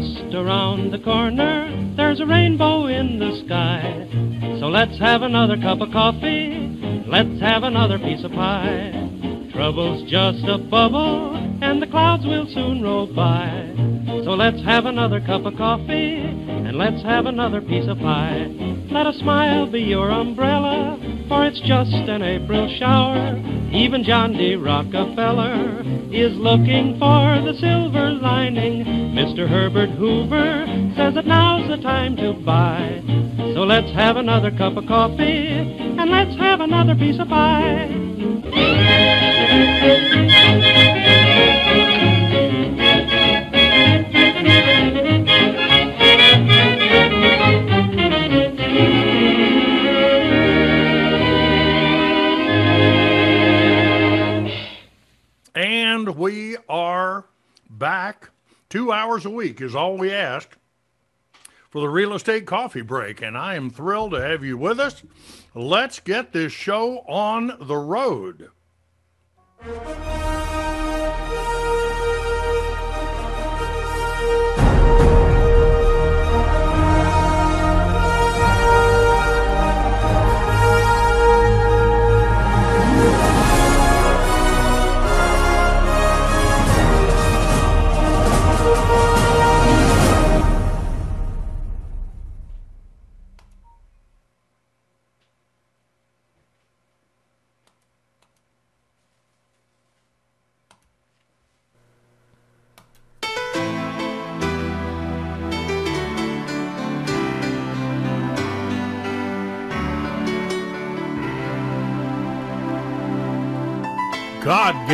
just around the corner. There's a rainbow in the sky. So let's have another cup of coffee. Let's have another piece of pie. Trouble's just a bubble, and the clouds will soon roll by. So let's have another cup of coffee, and let's have another piece of pie. Let a smile be your umbrella, for it's just an April shower. Even John D. Rockefeller is looking for the silver lining. Mr. Herbert Hoover says that now's the time to buy. So let's have another cup of coffee, and let's have another piece of pie. We are back. Two hours a week is all we ask for the real estate coffee break. And I am thrilled to have you with us. Let's get this show on the road.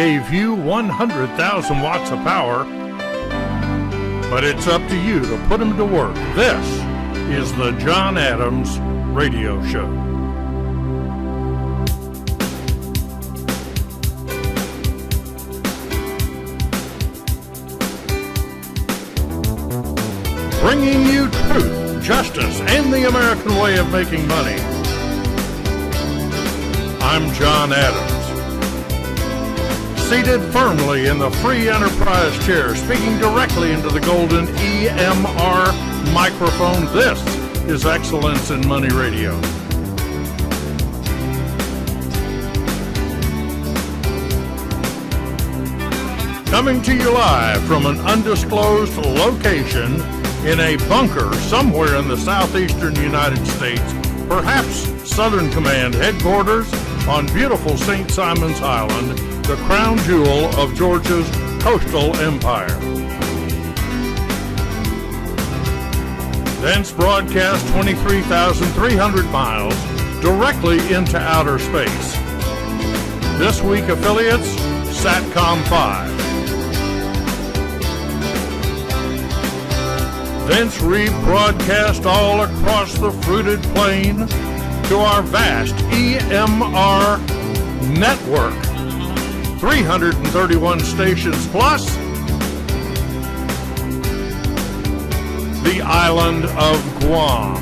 Gave you 100,000 watts of power, but it's up to you to put them to work. This is the John Adams Radio Show. Bringing you truth, justice, and the American way of making money. I'm John Adams seated firmly in the free enterprise chair, speaking directly into the golden EMR microphone. This is Excellence in Money Radio. Coming to you live from an undisclosed location in a bunker somewhere in the southeastern United States, perhaps Southern Command headquarters on beautiful St. Simon's Island the crown jewel of Georgia's coastal empire. Thence broadcast 23,300 miles directly into outer space. This week affiliates SATCOM 5. Thence rebroadcast all across the fruited plain to our vast EMR network 331 stations plus the island of Guam.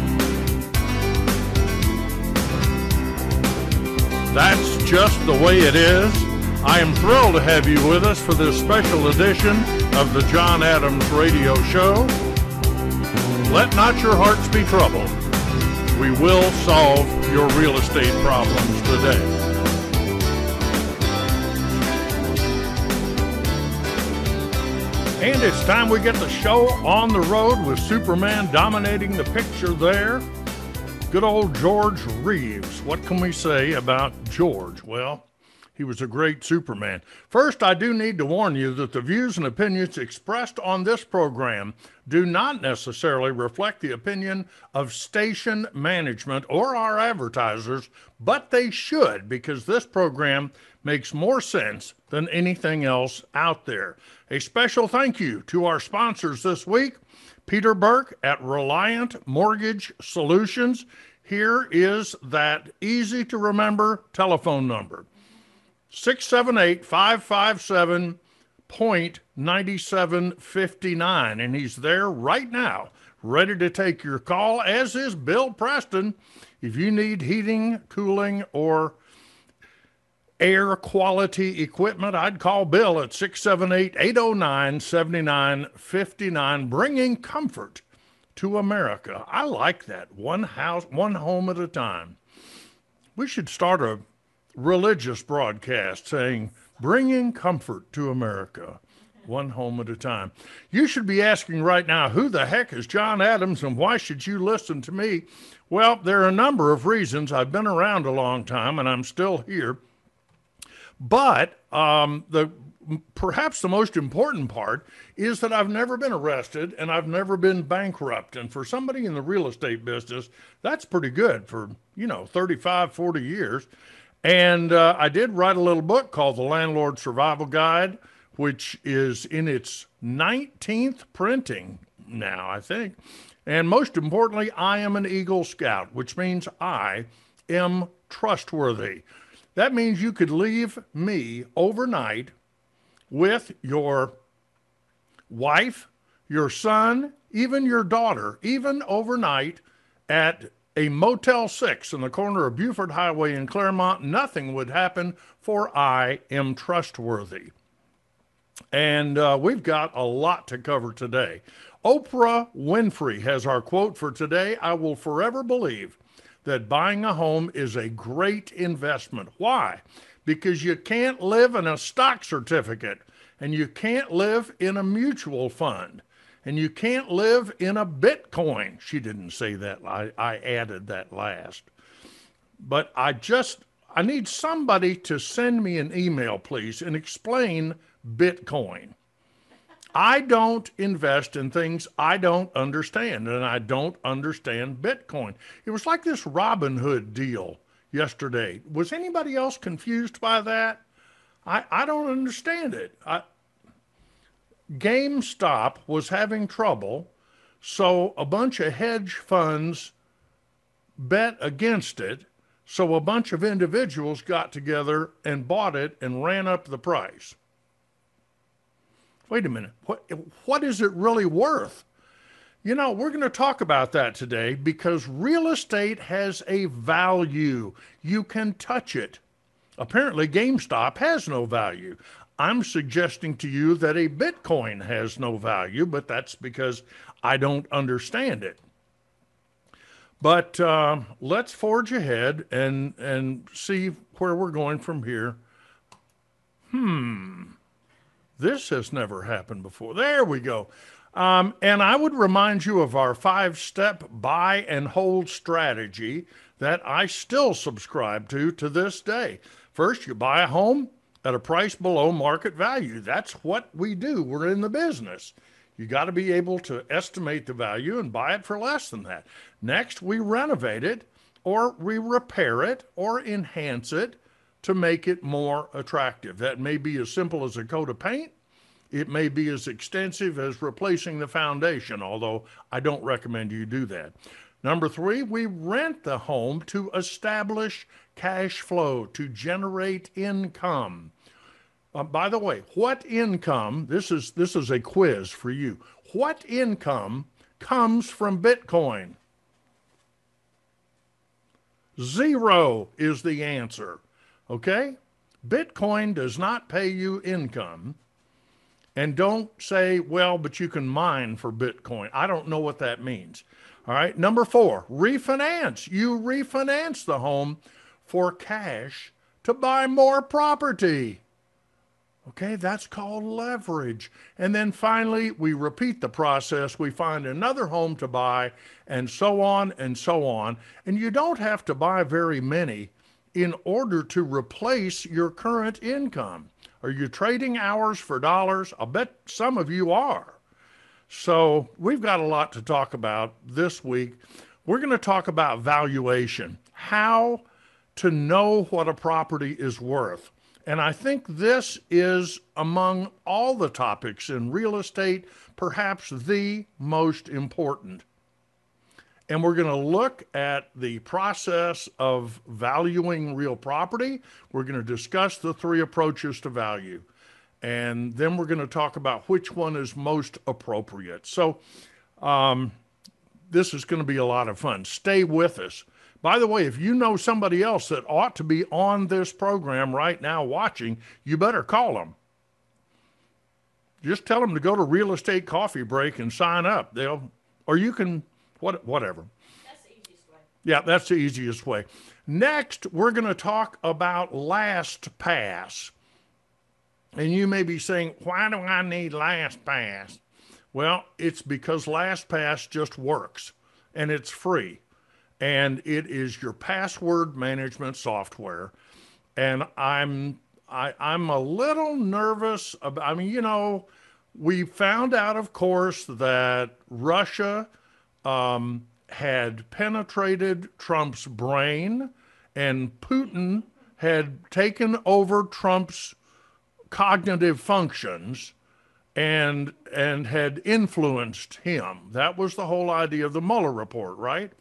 That's just the way it is. I am thrilled to have you with us for this special edition of the John Adams Radio Show. Let not your hearts be troubled. We will solve your real estate problems today. And it's time we get the show on the road with Superman dominating the picture there. Good old George Reeves. What can we say about George? Well, he was a great Superman. First, I do need to warn you that the views and opinions expressed on this program do not necessarily reflect the opinion of station management or our advertisers, but they should because this program makes more sense than anything else out there. A special thank you to our sponsors this week Peter Burke at Reliant Mortgage Solutions. Here is that easy to remember telephone number 678 557 9759. And he's there right now, ready to take your call, as is Bill Preston. If you need heating, cooling, or air quality equipment, I'd call Bill at 678 809 7959, bringing comfort to America. I like that. One house, one home at a time. We should start a religious broadcast saying, bringing comfort to America one home at a time. You should be asking right now, who the heck is John Adams and why should you listen to me? Well, there are a number of reasons. I've been around a long time and I'm still here. But um, the perhaps the most important part is that I've never been arrested and I've never been bankrupt. And for somebody in the real estate business, that's pretty good for, you know, 35, 40 years. And uh, I did write a little book called The Landlord Survival Guide, which is in its 19th printing now, I think. And most importantly, I am an Eagle Scout, which means I am trustworthy. That means you could leave me overnight with your wife, your son, even your daughter, even overnight at a Motel 6 in the corner of Buford Highway in Clermont. Nothing would happen, for I am trustworthy. And uh, we've got a lot to cover today. Oprah Winfrey has our quote for today I will forever believe that buying a home is a great investment. Why? Because you can't live in a stock certificate and you can't live in a mutual fund and you can't live in a Bitcoin. She didn't say that. I, I added that last. But I just, I need somebody to send me an email, please, and explain Bitcoin. I don't invest in things I don't understand, and I don't understand Bitcoin. It was like this Robinhood deal yesterday. Was anybody else confused by that? I, I don't understand it. I, GameStop was having trouble, so a bunch of hedge funds bet against it. So a bunch of individuals got together and bought it and ran up the price wait a minute, what, what is it really worth? You know, we're going to talk about that today because real estate has a value. You can touch it. Apparently, GameStop has no value. I'm suggesting to you that a Bitcoin has no value, but that's because I don't understand it. But uh, let's forge ahead and and see where we're going from here. Hmm. This has never happened before. There we go. Um, and I would remind you of our five step buy and hold strategy that I still subscribe to to this day. First, you buy a home at a price below market value. That's what we do. We're in the business. You got to be able to estimate the value and buy it for less than that. Next, we renovate it or we repair it or enhance it to make it more attractive. That may be as simple as a coat of paint. It may be as extensive as replacing the foundation, although I don't recommend you do that. Number three, we rent the home to establish cash flow, to generate income. Uh, by the way, what income, this is, this is a quiz for you. What income comes from Bitcoin? Zero is the answer. Okay? Bitcoin does not pay you income. And don't say, well, but you can mine for Bitcoin. I don't know what that means. All right. Number four, refinance. You refinance the home for cash to buy more property. Okay, that's called leverage. And then finally, we repeat the process. We find another home to buy, and so on and so on. And you don't have to buy very many in order to replace your current income. Are you trading hours for dollars? I'll bet some of you are. So, we've got a lot to talk about this week. We're going to talk about valuation, how to know what a property is worth. And I think this is among all the topics in real estate, perhaps the most important. And we're going to look at the process of valuing real property. We're going to discuss the three approaches to value. And then we're going to talk about which one is most appropriate. So, um, this is going to be a lot of fun. Stay with us By the way, if you know somebody else that ought to be on this program right now watching, you better call them. Just tell them to go to Real Estate Coffee Break and sign up. They'll, or you can, what, whatever. That's the easiest way. Yeah, that's the easiest way. Next, we're going to talk about LastPass. And you may be saying, why do I need LastPass? Well, it's because LastPass just works and it's free. And it is your password management software. And I'm I, I'm a little nervous about I mean, you know, we found out, of course, that Russia um, had penetrated Trump's brain and Putin had taken over Trump's cognitive functions and and had influenced him. That was the whole idea of the Mueller report, right?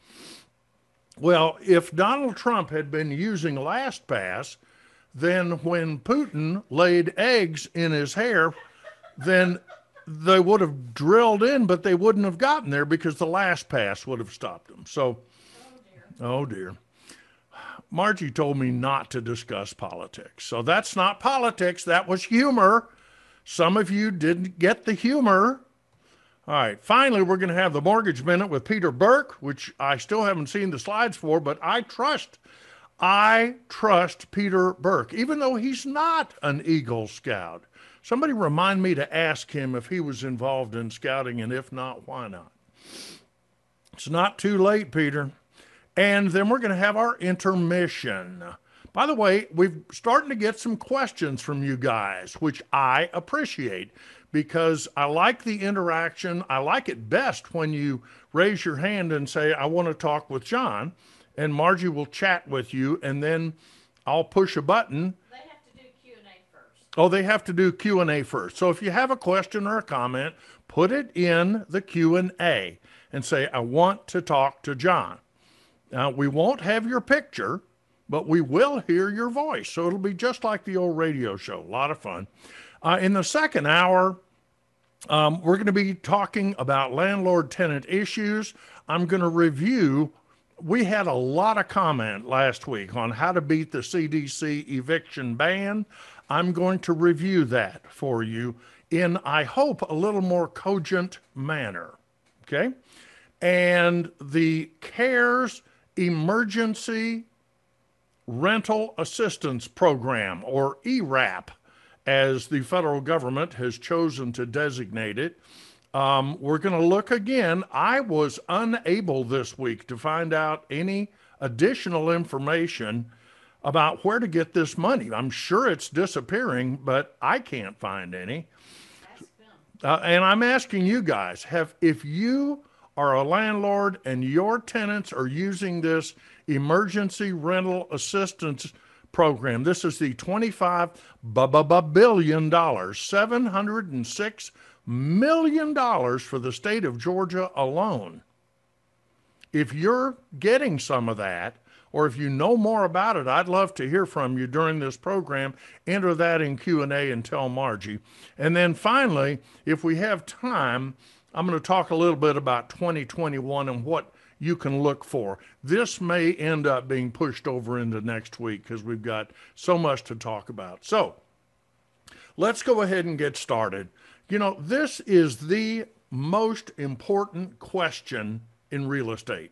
Well, if Donald Trump had been using LastPass, then when Putin laid eggs in his hair, then they would have drilled in, but they wouldn't have gotten there because the LastPass would have stopped them. So, oh dear. Margie told me not to discuss politics. So that's not politics. That was humor. Some of you didn't get the humor. All right. Finally, we're going to have the Mortgage Minute with Peter Burke, which I still haven't seen the slides for, but I trust. I trust Peter Burke, even though he's not an Eagle Scout. Somebody remind me to ask him if he was involved in scouting, and if not, why not? It's not too late, Peter. And then we're going to have our intermission. By the way, we're starting to get some questions from you guys, which I appreciate because I like the interaction. I like it best when you raise your hand and say, I want to talk with John, and Margie will chat with you, and then I'll push a button. They have to do Q and A first. Oh, they have to do Q&A first. So if you have a question or a comment, put it in the Q&A and say, I want to talk to John. Now, we won't have your picture, but we will hear your voice. So it'll be just like the old radio show. A lot of fun. Uh, in the second hour, um, we're going to be talking about landlord tenant issues. I'm going to review. We had a lot of comment last week on how to beat the CDC eviction ban. I'm going to review that for you in, I hope, a little more cogent manner. Okay. And the CARES Emergency Rental Assistance Program, or ERAP, as the federal government has chosen to designate it. Um, we're going to look again. I was unable this week to find out any additional information about where to get this money. I'm sure it's disappearing, but I can't find any. Uh, and I'm asking you guys, have if you are a landlord and your tenants are using this emergency rental assistance program, this is the 25 bu- bu- bu- billion dollars, 706 million dollars for the state of Georgia alone. If you're getting some of that, or if you know more about it, I'd love to hear from you during this program. Enter that in Q&A and tell Margie. And then finally, if we have time, I'm going to talk a little bit about 2021 and what you can look for. This may end up being pushed over into next week because we've got so much to talk about. So let's go ahead and get started. You know, this is the most important question in real estate.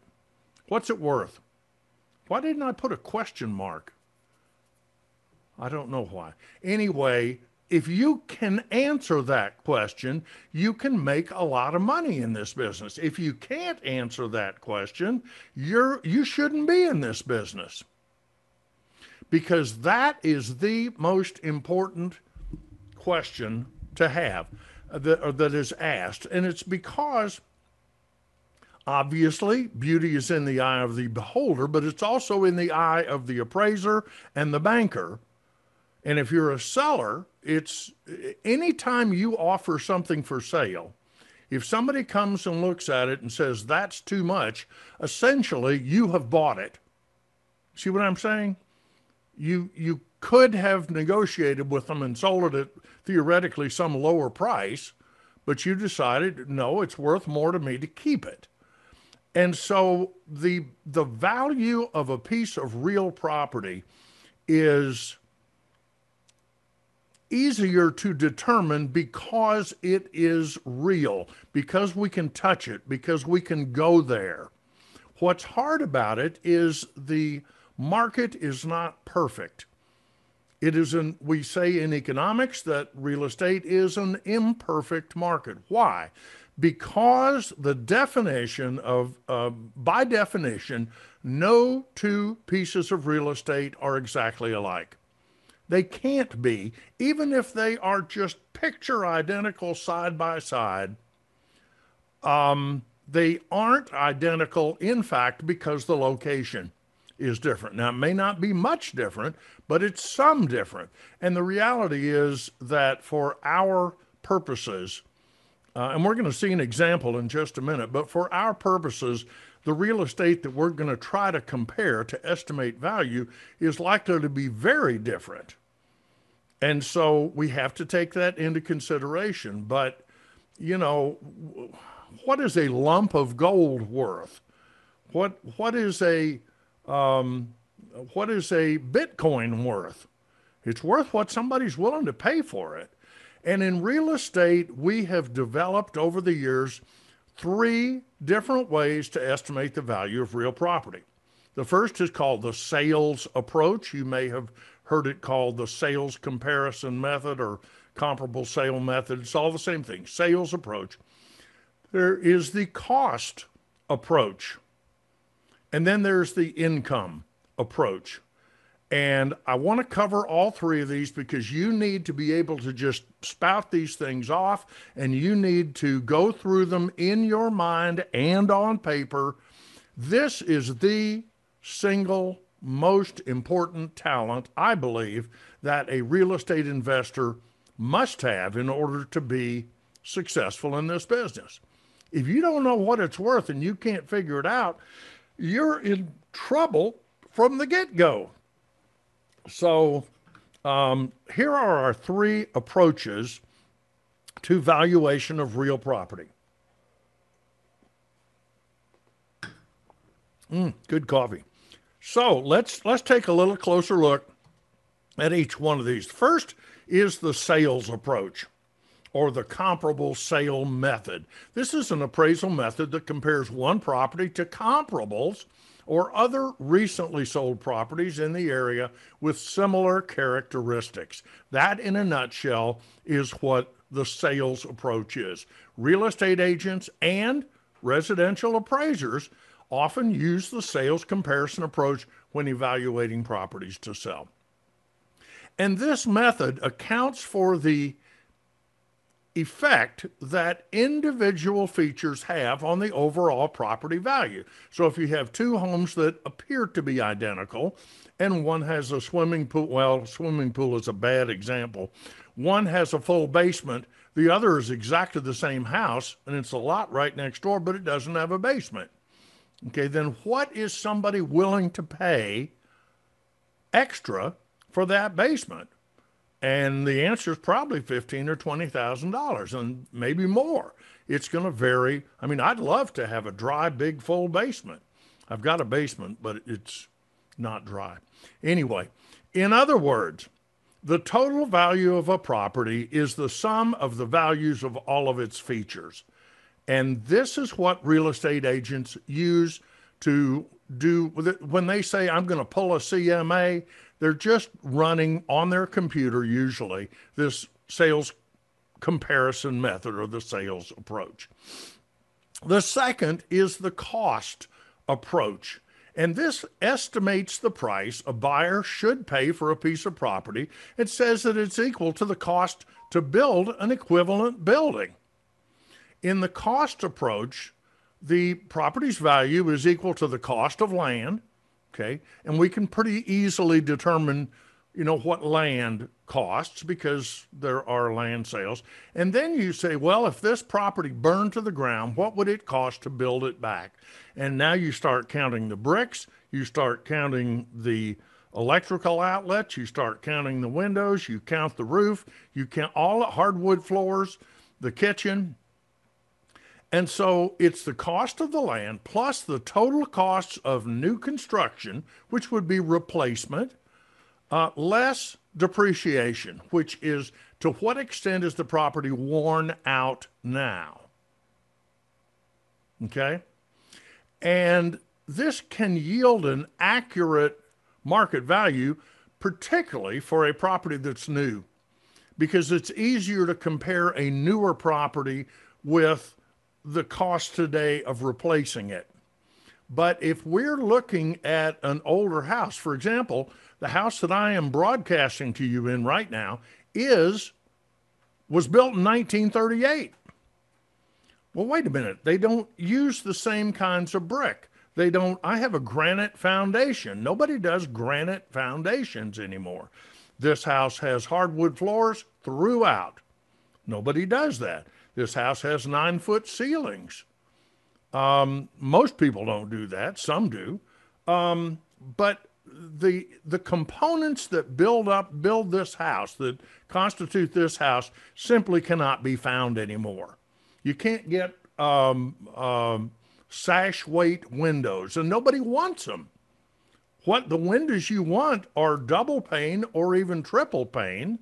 What's it worth? Why didn't I put a question mark? I don't know why. Anyway, if you can answer that question, you can make a lot of money in this business. If you can't answer that question, you're you shouldn't be in this business. Because that is the most important question to have uh, that, that is asked. And it's because Obviously, beauty is in the eye of the beholder, but it's also in the eye of the appraiser and the banker. And if you're a seller, it's anytime you offer something for sale, if somebody comes and looks at it and says that's too much, essentially you have bought it. See what I'm saying? You you could have negotiated with them and sold it at theoretically some lower price, but you decided no, it's worth more to me to keep it. And so the the value of a piece of real property is easier to determine because it is real, because we can touch it, because we can go there. What's hard about it is the market is not perfect. It is an, we say in economics that real estate is an imperfect market. Why? Because the definition of, uh, by definition, no two pieces of real estate are exactly alike. They can't be, even if they are just picture identical side by side. Um, they aren't identical, in fact, because the location is different. Now, it may not be much different, but it's some different. And the reality is that for our purposes, uh, and we're going to see an example in just a minute, but for our purposes, the real estate that we're going to try to compare to estimate value is likely to be very different. And so we have to take that into consideration. But, you know, what is a lump of gold worth? What, what is a, um, what is a Bitcoin worth? It's worth what somebody's willing to pay for it. And in real estate, we have developed over the years three different ways to estimate the value of real property. The first is called the sales approach. You may have heard it called the sales comparison method or comparable sale method. It's all the same thing sales approach. There is the cost approach. And then there's the income approach. And I want to cover all three of these because you need to be able to just spout these things off and you need to go through them in your mind and on paper. This is the single most important talent, I believe, that a real estate investor must have in order to be successful in this business. If you don't know what it's worth and you can't figure it out, you're in trouble from the get go. So, um, here are our three approaches to valuation of real property. Mm, good coffee. So let's let's take a little closer look at each one of these. First is the sales approach or the comparable sale method. This is an appraisal method that compares one property to comparables or other recently sold properties in the area with similar characteristics. That, in a nutshell, is what the sales approach is. Real estate agents and residential appraisers often use the sales comparison approach when evaluating properties to sell. And this method accounts for the effect that individual features have on the overall property value. So if you have two homes that appear to be identical and one has a swimming pool, well, swimming pool is a bad example. One has a full basement, the other is exactly the same house and it's a lot right next door, but it doesn't have a basement. Okay, then what is somebody willing to pay extra for that basement? And the answer is probably fifteen or twenty thousand dollars, and maybe more. It's going to vary. I mean, I'd love to have a dry, big, full basement. I've got a basement, but it's not dry. Anyway, in other words, the total value of a property is the sum of the values of all of its features. And this is what real estate agents use to do when they say, I'm going to pull a CMA, they're just running on their computer, usually, this sales comparison method or the sales approach. The second is the cost approach. And this estimates the price a buyer should pay for a piece of property. It says that it's equal to the cost to build an equivalent building. In the cost approach, the property's value is equal to the cost of land, okay? And we can pretty easily determine, you know, what land costs because there are land sales. And then you say, well, if this property burned to the ground, what would it cost to build it back? And now you start counting the bricks, you start counting the electrical outlets, you start counting the windows, you count the roof, you count all the hardwood floors, the kitchen, And so it's the cost of the land plus the total costs of new construction, which would be replacement, uh, less depreciation, which is to what extent is the property worn out now? Okay. And this can yield an accurate market value, particularly for a property that's new, because it's easier to compare a newer property with the cost today of replacing it. But if we're looking at an older house, for example, the house that I am broadcasting to you in right now is was built in 1938. Well, wait a minute. They don't use the same kinds of brick. They don't. I have a granite foundation. Nobody does granite foundations anymore. This house has hardwood floors throughout. Nobody does that. This house has nine foot ceilings. Um, most people don't do that. Some do. Um, but the the components that build up build this house that constitute this house simply cannot be found anymore. You can't get um, um, sash weight windows, and nobody wants them. What the windows you want are double pane or even triple pane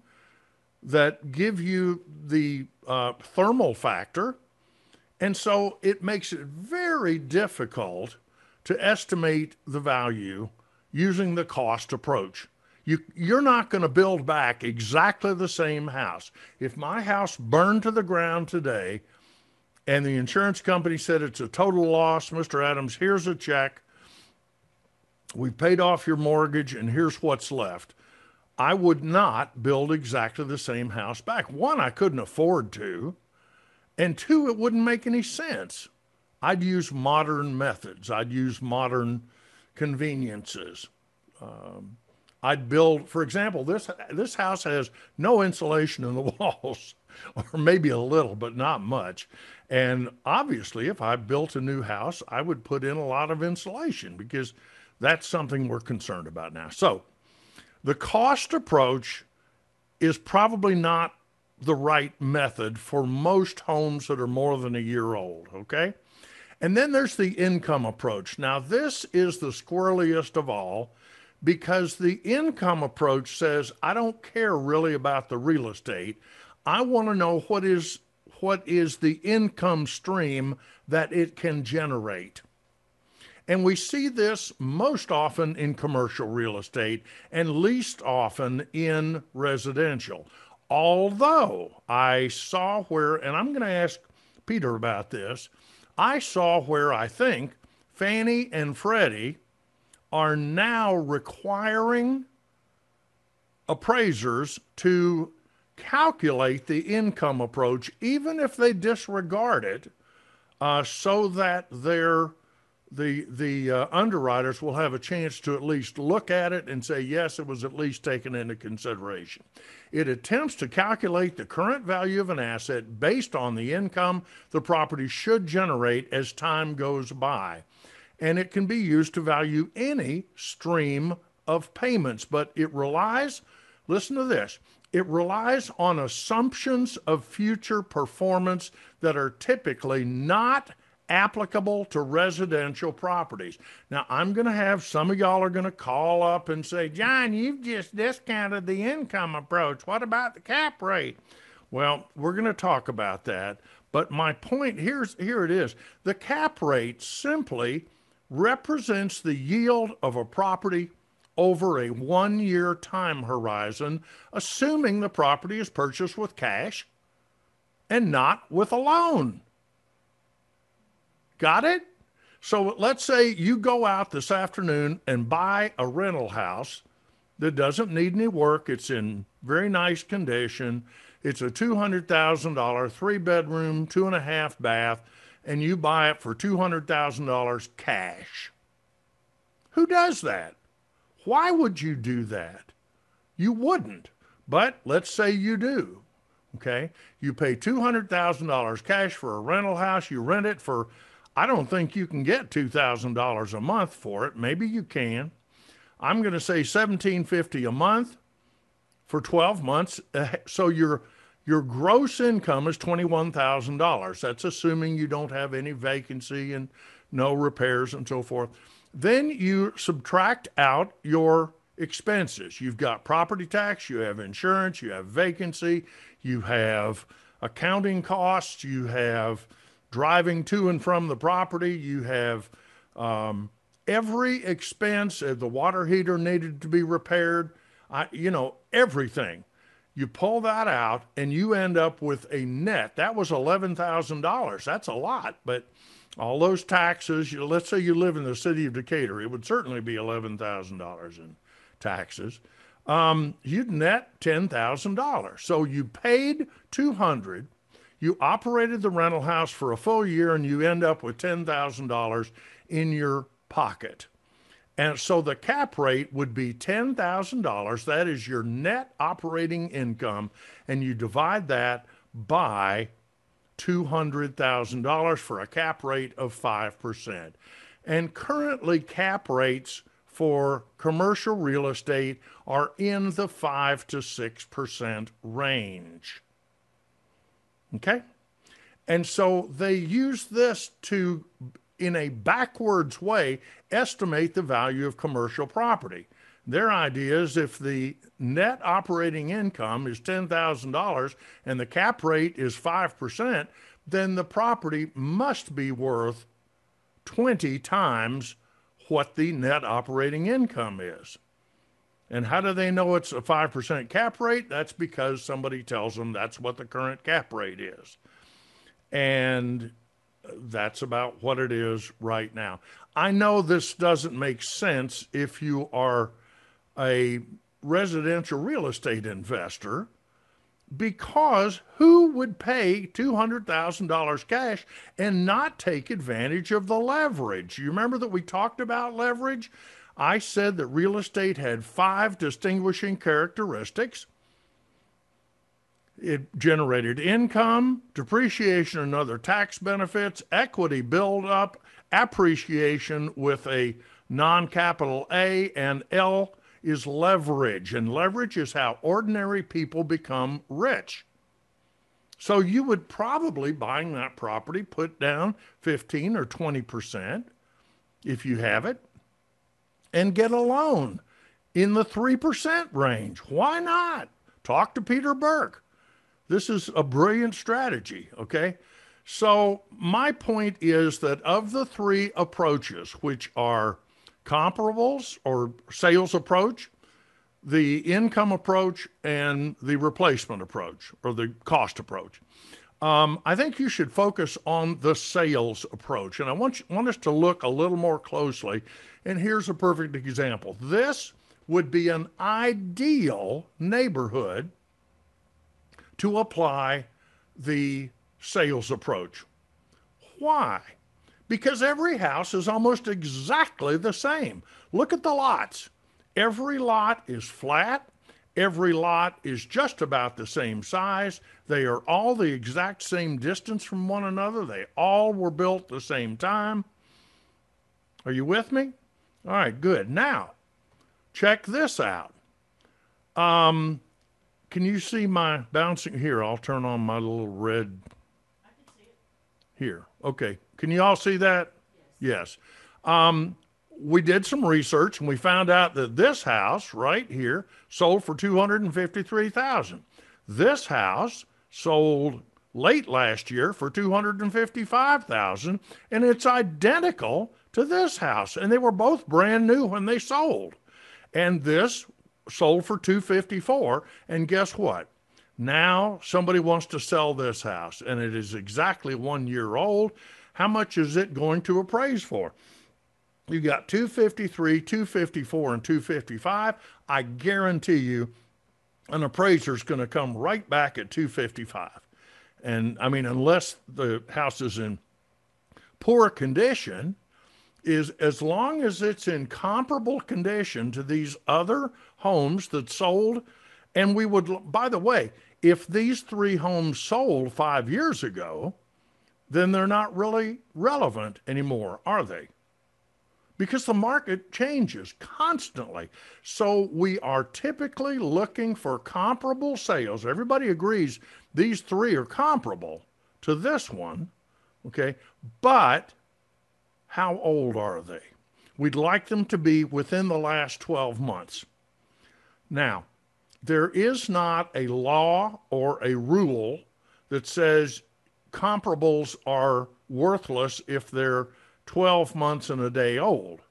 that give you the uh, thermal factor. And so it makes it very difficult to estimate the value using the cost approach. You, you're not going to build back exactly the same house. If my house burned to the ground today and the insurance company said it's a total loss, Mr. Adams, here's a check. We've paid off your mortgage and here's what's left. I would not build exactly the same house back. One, I couldn't afford to. And two, it wouldn't make any sense. I'd use modern methods, I'd use modern conveniences. Um, I'd build, for example, this this house has no insulation in the walls, or maybe a little, but not much. And obviously, if I built a new house, I would put in a lot of insulation because that's something we're concerned about now. So, the cost approach is probably not the right method for most homes that are more than a year old, okay? And then there's the income approach. Now, this is the squirreliest of all because the income approach says, I don't care really about the real estate. I want to know what is what is the income stream that it can generate. And we see this most often in commercial real estate and least often in residential. Although I saw where, and I'm going to ask Peter about this, I saw where I think Fannie and Freddie are now requiring appraisers to calculate the income approach, even if they disregard it, uh, so that their the the uh, underwriters will have a chance to at least look at it and say yes, it was at least taken into consideration. It attempts to calculate the current value of an asset based on the income the property should generate as time goes by. And it can be used to value any stream of payments, but it relies, listen to this, it relies on assumptions of future performance that are typically not applicable to residential properties. Now, I'm going to have some of y'all are going to call up and say, John, you've just discounted the income approach. What about the cap rate? Well, we're going to talk about that. But my point here's here it is. The cap rate simply represents the yield of a property over a one year time horizon, assuming the property is purchased with cash and not with a loan. Got it? So let's say you go out this afternoon and buy a rental house that doesn't need any work. It's in very nice condition. It's a $200,000 three bedroom, two and a half bath, and you buy it for $200,000 cash. Who does that? Why would you do that? You wouldn't. But let's say you do. Okay. You pay $200,000 cash for a rental house. You rent it for I don't think you can get $2,000 a month for it. Maybe you can. I'm going to say 1750 a month for 12 months. Uh, so you're Your gross income is $21,000. That's assuming you don't have any vacancy and no repairs and so forth. Then you subtract out your expenses. You've got property tax, you have insurance, you have vacancy, you have accounting costs, you have driving to and from the property, you have um, every expense. Uh, the water heater needed to be repaired. I, you know, everything. You pull that out and you end up with a net. That was $11,000. That's a lot, but all those taxes, you, let's say you live in the city of Decatur, it would certainly be $11,000 in taxes. Um, you'd net $10,000. So you paid 200 you operated the rental house for a full year and you end up with $10,000 in your pocket. And so the cap rate would be $10,000. That is your net operating income. And you divide that by $200,000 for a cap rate of 5%. And currently, cap rates for commercial real estate are in the 5 to 6% range. Okay? And so they use this to in a backwards way, estimate the value of commercial property. Their idea is if the net operating income is $10,000 and the cap rate is 5%, then the property must be worth 20 times what the net operating income is. And how do they know it's a 5% cap rate? That's because somebody tells them that's what the current cap rate is. And that's about what it is right now. I know this doesn't make sense if you are a residential real estate investor because who would pay $200,000 cash and not take advantage of the leverage? You remember that we talked about leverage? I said that real estate had five distinguishing characteristics it generated income, depreciation and other tax benefits, equity buildup, appreciation with a non capital A, and L is leverage. And leverage is how ordinary people become rich. So you would probably, buying that property, put down 15 or 20% if you have it and get a loan in the 3% range. Why not? Talk to Peter Burke. This is a brilliant strategy, okay? So, my point is that of the three approaches, which are comparables or sales approach, the income approach, and the replacement approach or the cost approach, um, I think you should focus on the sales approach. And I want, you, want us to look a little more closely. And here's a perfect example this would be an ideal neighborhood to apply the sales approach. Why? Because every house is almost exactly the same. Look at the lots. Every lot is flat. Every lot is just about the same size. They are all the exact same distance from one another. They all were built the same time. Are you with me? All right, good. Now, check this out. Um, can you see my bouncing here? I'll turn on my little red here. Okay. Can you all see that? Yes. yes. Um, we did some research and we found out that this house right here sold for 253,000. This house sold late last year for 255,000 and it's identical to this house and they were both brand new when they sold. And this sold for 254 and guess what now somebody wants to sell this house and it is exactly one year old how much is it going to appraise for you got 253 254 and 255 i guarantee you an appraiser is going to come right back at 255 and i mean unless the house is in poor condition is as long as it's in comparable condition to these other homes that sold, and we would, by the way, if these three homes sold five years ago, then they're not really relevant anymore, are they? Because the market changes constantly. So we are typically looking for comparable sales. Everybody agrees these three are comparable to this one, okay? But how old are they? We'd like them to be within the last 12 months. Now, there is not a law or a rule that says comparables are worthless if they're 12 months and a day old.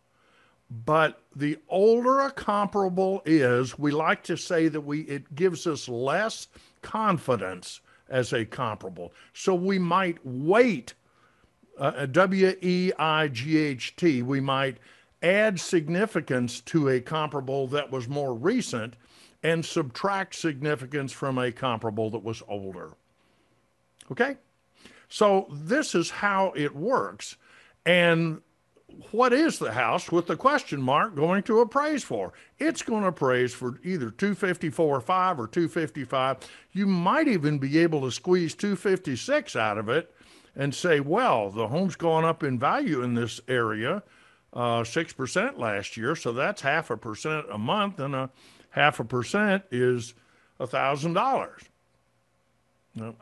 But the older a comparable is, we like to say that we it gives us less confidence as a comparable. So we might wait uh, W E I G H T, we might add significance to a comparable that was more recent and subtract significance from a comparable that was older. Okay? So this is how it works. And what is the house with the question mark going to appraise for? It's going to appraise for either 254.5 or 255. You might even be able to squeeze 256 out of it and say, well, the home's gone up in value in this area uh, 6% last year, so that's half a percent a month, and a half a percent is a $1,000.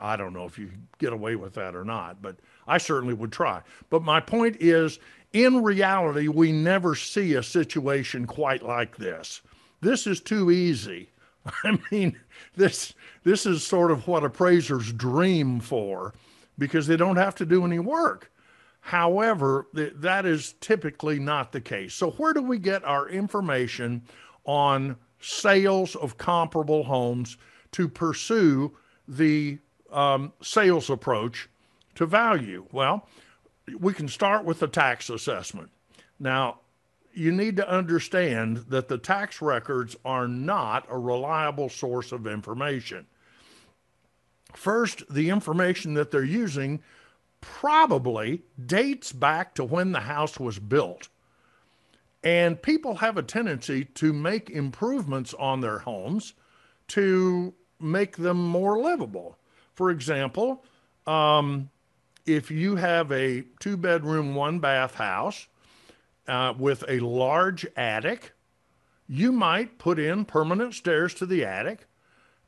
I don't know if you get away with that or not, but I certainly would try. But my point is, in reality, we never see a situation quite like this. This is too easy. I mean, this this is sort of what appraisers dream for because they don't have to do any work. However, th- that is typically not the case. So, where do we get our information on sales of comparable homes to pursue the um, sales approach to value? Well, we can start with the tax assessment. Now, you need to understand that the tax records are not a reliable source of information. First, the information that they're using probably dates back to when the house was built. And people have a tendency to make improvements on their homes to make them more livable. For example, um, if you have a two bedroom, one bath house uh, with a large attic, you might put in permanent stairs to the attic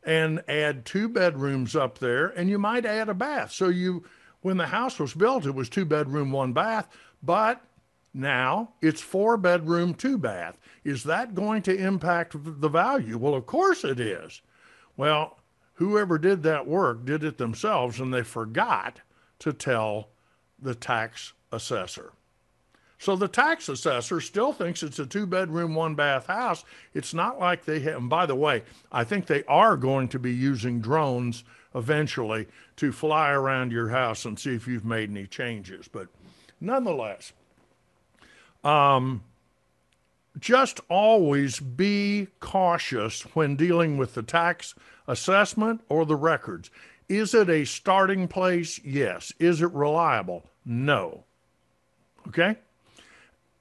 and add two bedrooms up there, and you might add a bath. So you when the house was built, it was two bedroom, one bath, but now it's four bedroom, two bath. Is that going to impact the value? Well, of course it is. Well, whoever did that work did it themselves and they forgot to tell the tax assessor. So the tax assessor still thinks it's a two bedroom, one bath house. It's not like they have, and by the way, I think they are going to be using drones eventually to fly around your house and see if you've made any changes. But nonetheless, um, just always be cautious when dealing with the tax assessment or the records. Is it a starting place? Yes. Is it reliable? No. Okay?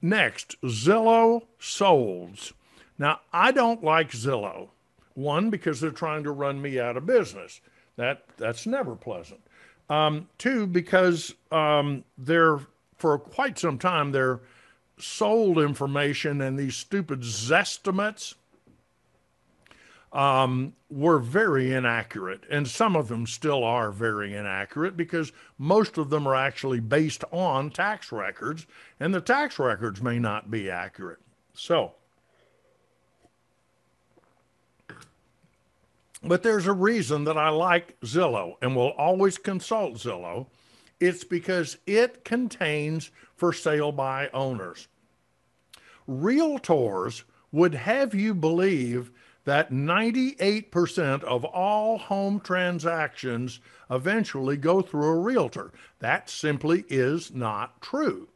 Next, Zillow solds. Now, I don't like Zillow. One, because they're trying to run me out of business. That that's never pleasant. Um, two, because um, they're for quite some time they're sold information and these stupid zestimates um, were very inaccurate, and some of them still are very inaccurate because most of them are actually based on tax records, and the tax records may not be accurate. So, But there's a reason that I like Zillow and will always consult Zillow. It's because it contains for sale by owners. Realtors would have you believe that 98% of all home transactions eventually go through a realtor. That simply is not true.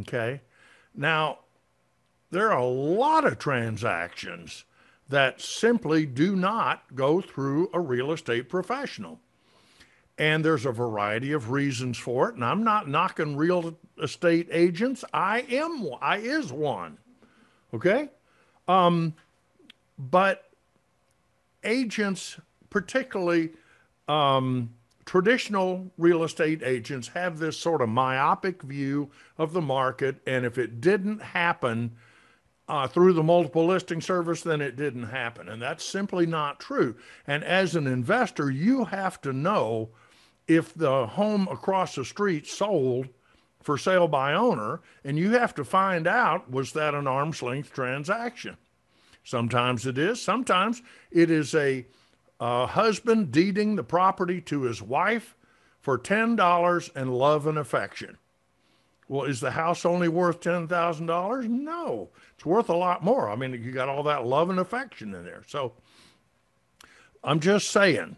Okay? Now, there are a lot of transactions that simply do not go through a real estate professional. And there's a variety of reasons for it. And I'm not knocking real estate agents. I am, I is one. Okay? Um, but agents, particularly um, traditional real estate agents, have this sort of myopic view of the market. And if it didn't happen uh, through the multiple listing service, then it didn't happen. And that's simply not true. And as an investor, you have to know if the home across the street sold for sale by owner, and you have to find out was that an arm's length transaction? Sometimes it is, sometimes it is a uh, husband deeding the property to his wife for $10 and love and affection. Well, is the house only worth $10,000? No, it's worth a lot more. I mean, you got all that love and affection in there. So I'm just saying,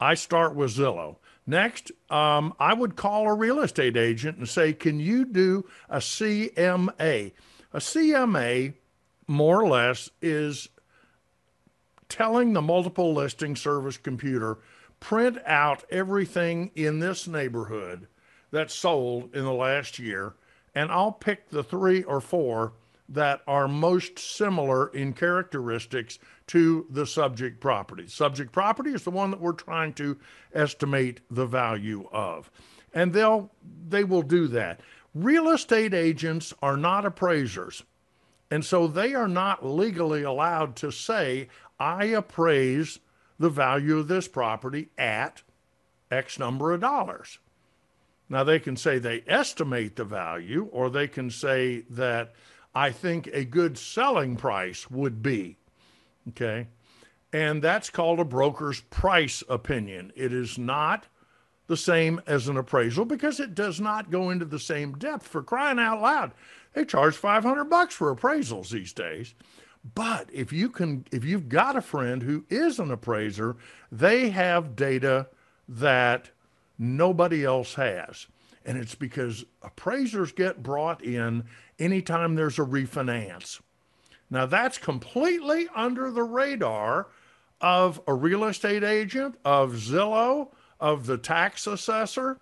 I start with Zillow. Next, um, I would call a real estate agent and say, Can you do a CMA? A CMA, more or less, is telling the multiple listing service computer, print out everything in this neighborhood that sold in the last year, and I'll pick the three or four that are most similar in characteristics to the subject property. Subject property is the one that we're trying to estimate the value of. And they'll they will do that. Real estate agents are not appraisers. And so they are not legally allowed to say, I appraise the value of this property at X number of dollars. Now, they can say they estimate the value, or they can say that I think a good selling price would be. Okay. And that's called a broker's price opinion. It is not the same as an appraisal because it does not go into the same depth for crying out loud. They charge 500 bucks for appraisals these days. But if you can if you've got a friend who is an appraiser, they have data that nobody else has. And it's because appraisers get brought in anytime there's a refinance. Now, that's completely under the radar of a real estate agent, of Zillow, of the tax assessor.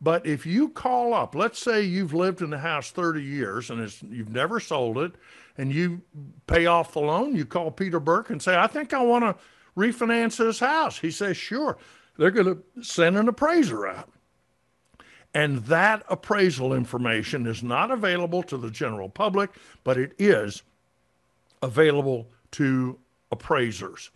But if you call up, let's say you've lived in the house 30 years and you've never sold it, and you pay off the loan, you call Peter Burke and say, I think I want to refinance this house. He says, sure. They're going to send an appraiser out. And that appraisal information is not available to the general public, but it is available to appraisers.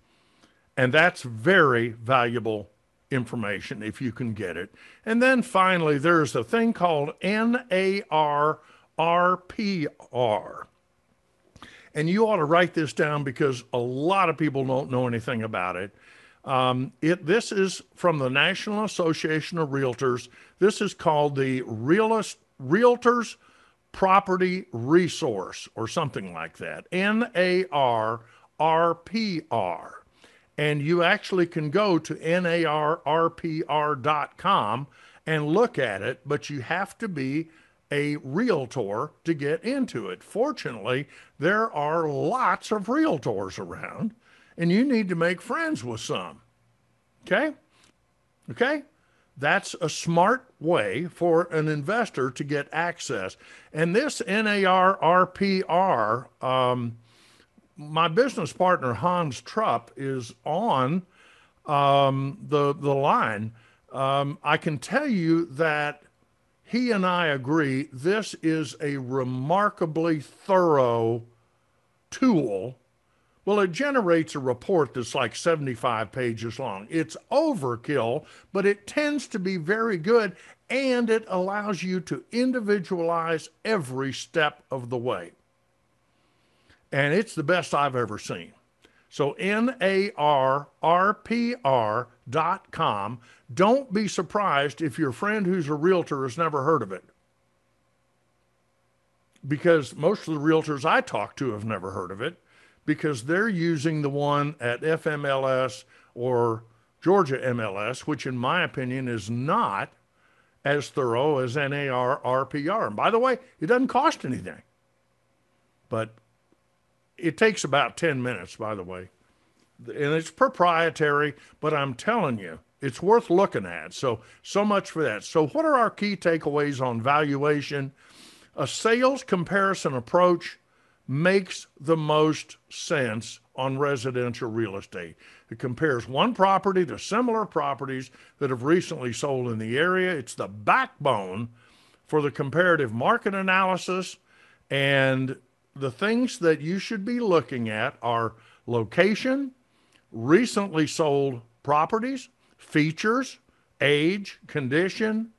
And that's very valuable information if you can get it. And then finally, there's a thing called NAR RPR. And you ought to write this down because a lot of people don't know anything about it. Um, it this is from the National Association of Realtors. This is called the Realist Realtors Property Resource or something like that. N A R R P R. And you actually can go to narrpr.com and look at it, but you have to be a realtor to get into it. Fortunately, there are lots of realtors around and you need to make friends with some. Okay? Okay? That's a smart way for an investor to get access. And this NARRPR, um, my business partner Hans Trupp is on um, the the line. Um, I can tell you that he and I agree this is a remarkably thorough tool well, it generates a report that's like 75 pages long. It's overkill, but it tends to be very good and it allows you to individualize every step of the way. And it's the best I've ever seen. So N-A-R-R-P-R.com. Don't be surprised if your friend who's a realtor has never heard of it. Because most of the realtors I talk to have never heard of it because they're using the one at FMLS or Georgia MLS, which in my opinion is not as thorough as NARRPR. And by the way, it doesn't cost anything. But it takes about 10 minutes, by the way. And it's proprietary, but I'm telling you, it's worth looking at. So, so much for that. So, what are our key takeaways on valuation? A sales comparison approach makes the most sense on residential real estate. It compares one property to similar properties that have recently sold in the area. It's the backbone for the comparative market analysis and the things that you should be looking at are location, recently sold properties, features, age, condition,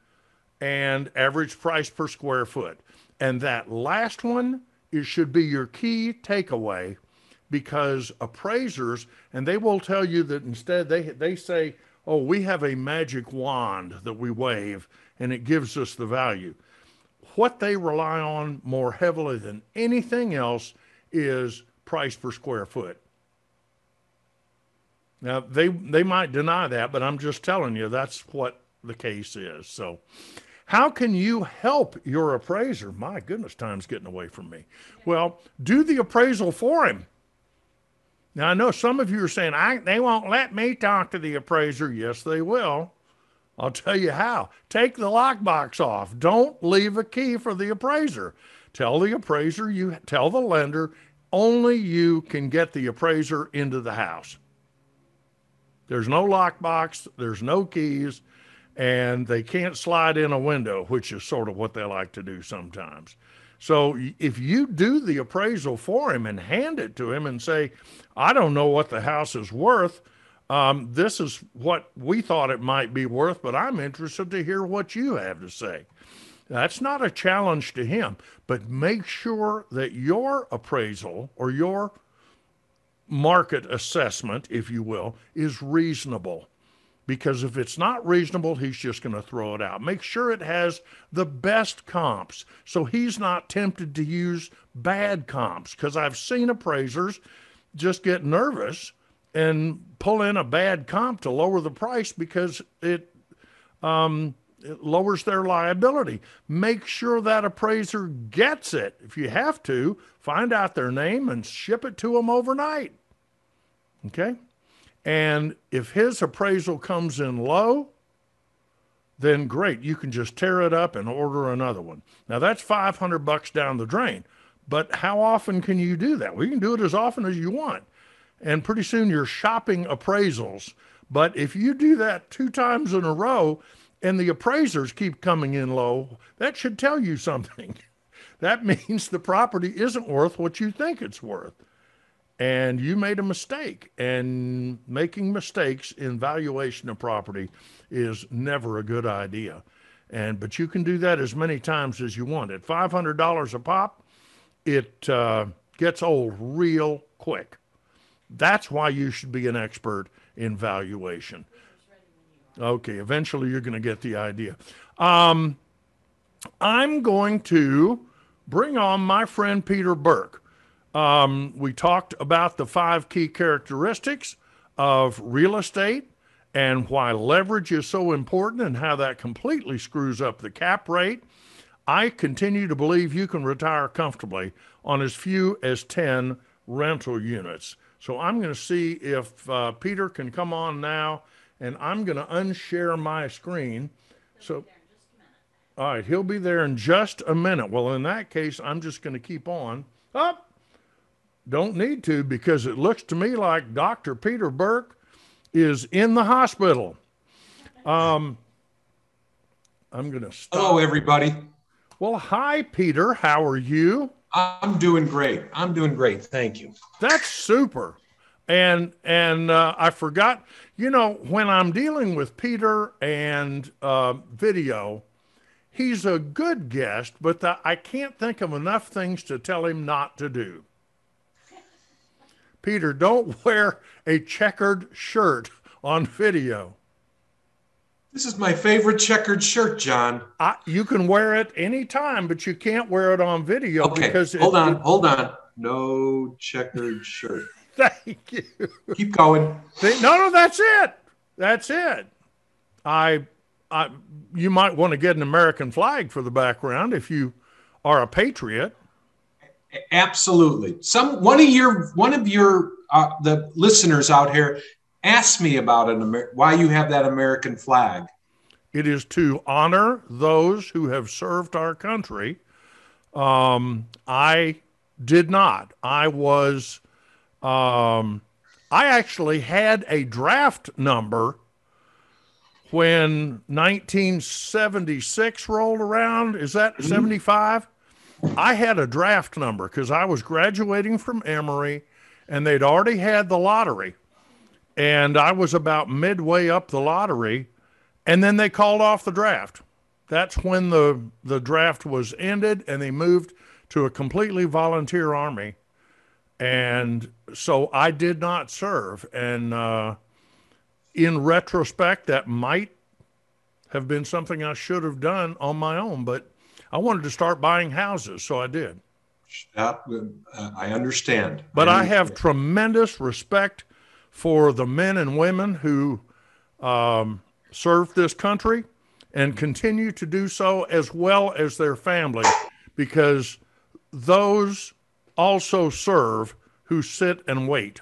and average price per square foot. And that last one it should be your key takeaway because appraisers and they will tell you that instead they they say, "Oh, we have a magic wand that we wave and it gives us the value." What they rely on more heavily than anything else is price per square foot. Now they they might deny that, but I'm just telling you that's what the case is. So how can you help your appraiser? My goodness, time's getting away from me. Well, do the appraisal for him. Now I know some of you are saying they won't let me talk to the appraiser. Yes, they will. I'll tell you how. Take the lockbox off. Don't leave a key for the appraiser. Tell the appraiser you tell the lender only you can get the appraiser into the house. There's no lockbox, there's no keys, and they can't slide in a window, which is sort of what they like to do sometimes. So if you do the appraisal for him and hand it to him and say, I don't know what the house is worth, um, this is what we thought it might be worth, but I'm interested to hear what you have to say. That's not a challenge to him, but make sure that your appraisal or your market assessment, if you will, is reasonable. Because if it's not reasonable, he's just going to throw it out. Make sure it has the best comps so he's not tempted to use bad comps. Because I've seen appraisers just get nervous and pull in a bad comp to lower the price because it, um, it lowers their liability. Make sure that appraiser gets it. If you have to, find out their name and ship it to them overnight. Okay? And if his appraisal comes in low, then great, you can just tear it up and order another one. Now that's 500 bucks down the drain. But how often can you do that? Well, you can do it as often as you want. And pretty soon you're shopping appraisals. But if you do that two times in a row and the appraisers keep coming in low, that should tell you something. that means the property isn't worth what you think it's worth and you made a mistake. And making mistakes in valuation of property is never a good idea. And but you can do that as many times as you want. At five hundred dollars a pop, it uh, gets old real quick. That's why you should be an expert in valuation. Okay, eventually you're going to get the idea. Um, I'm going to bring on my friend Peter Burke. Um, we talked about the five key characteristics of real estate and why leverage is so important and how that completely screws up the cap rate. I continue to believe you can retire comfortably on as few as 10 rental units. So I'm going to see if uh, Peter can come on now, and I'm going to unshare my screen. So, all right, he'll be there in just a minute. Well, in that case, I'm just going to keep on. Up. Oh, don't need to because it looks to me like Dr. Peter Burke is in the hospital. Um, I'm going to stop. Hello, everybody. Well, hi, Peter. How are you? I'm doing great. I'm doing great. Thank you. That's super. And and uh, I forgot, you know, when I'm dealing with Peter and uh, video, he's a good guest, but the, I can't think of enough things to tell him not to do. Peter, don't wear a checkered shirt on video. This is my favorite checkered shirt, John. I, you can wear it anytime, but you can't wear it on video okay, because hold it, on, it, hold on. No checkered shirt. Thank you. Keep going. No, no, that's it. That's it. I, I, you might want to get an American flag for the background if you are a patriot. Absolutely. Some one of your one of your uh, the listeners out here asked me about an Amer- why you have that American flag. It is to honor those who have served our country. Um, I did not. I was. Um, I actually had a draft number when 1976 rolled around. Is that mm-hmm. 75? I had a draft number because I was graduating from Emory and they'd already had the lottery. And I was about midway up the lottery and then they called off the draft. That's when the, the draft was ended and they moved to a completely volunteer army. And so I did not serve. And uh, in retrospect, that might have been something I should have done on my own, but I wanted to start buying houses, so I did. Uh, I understand. But I have tremendous respect for the men and women who um, served this country and continue to do so as well as their families because those also serve who sit and wait.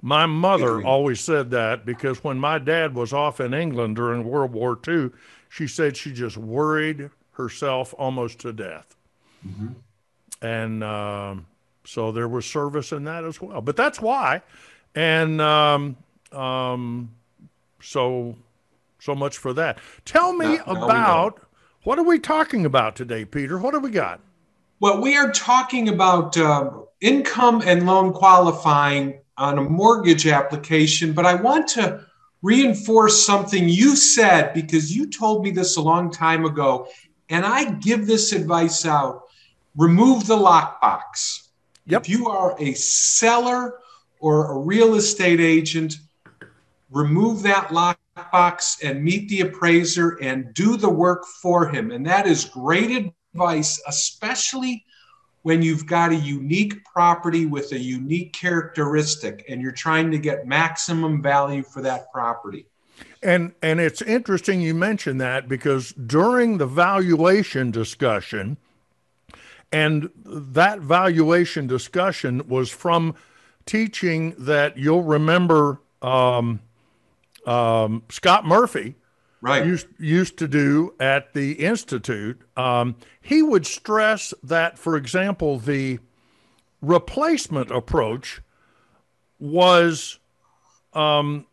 My mother always said that because when my dad was off in England during World War II, she said she just worried herself almost to death. Mm-hmm. And um, so there was service in that as well. But that's why. And um, um, so, so much for that. Tell me now, about now what are we talking about today, Peter? What do we got? Well, we are talking about uh, income and loan qualifying on a mortgage application, but I want to reinforce something you said because you told me this a long time ago, and I give this advice out remove the lockbox. Yep. If you are a seller or a real estate agent, remove that lockbox and meet the appraiser and do the work for him. And that is great advice, especially when you've got a unique property with a unique characteristic and you're trying to get maximum value for that property. And and it's interesting you mentioned that because during the valuation discussion and that valuation discussion was from teaching that you'll remember um, um, Scott Murphy right. used, used to do at the Institute, um, he would stress that, for example, the replacement approach was, um,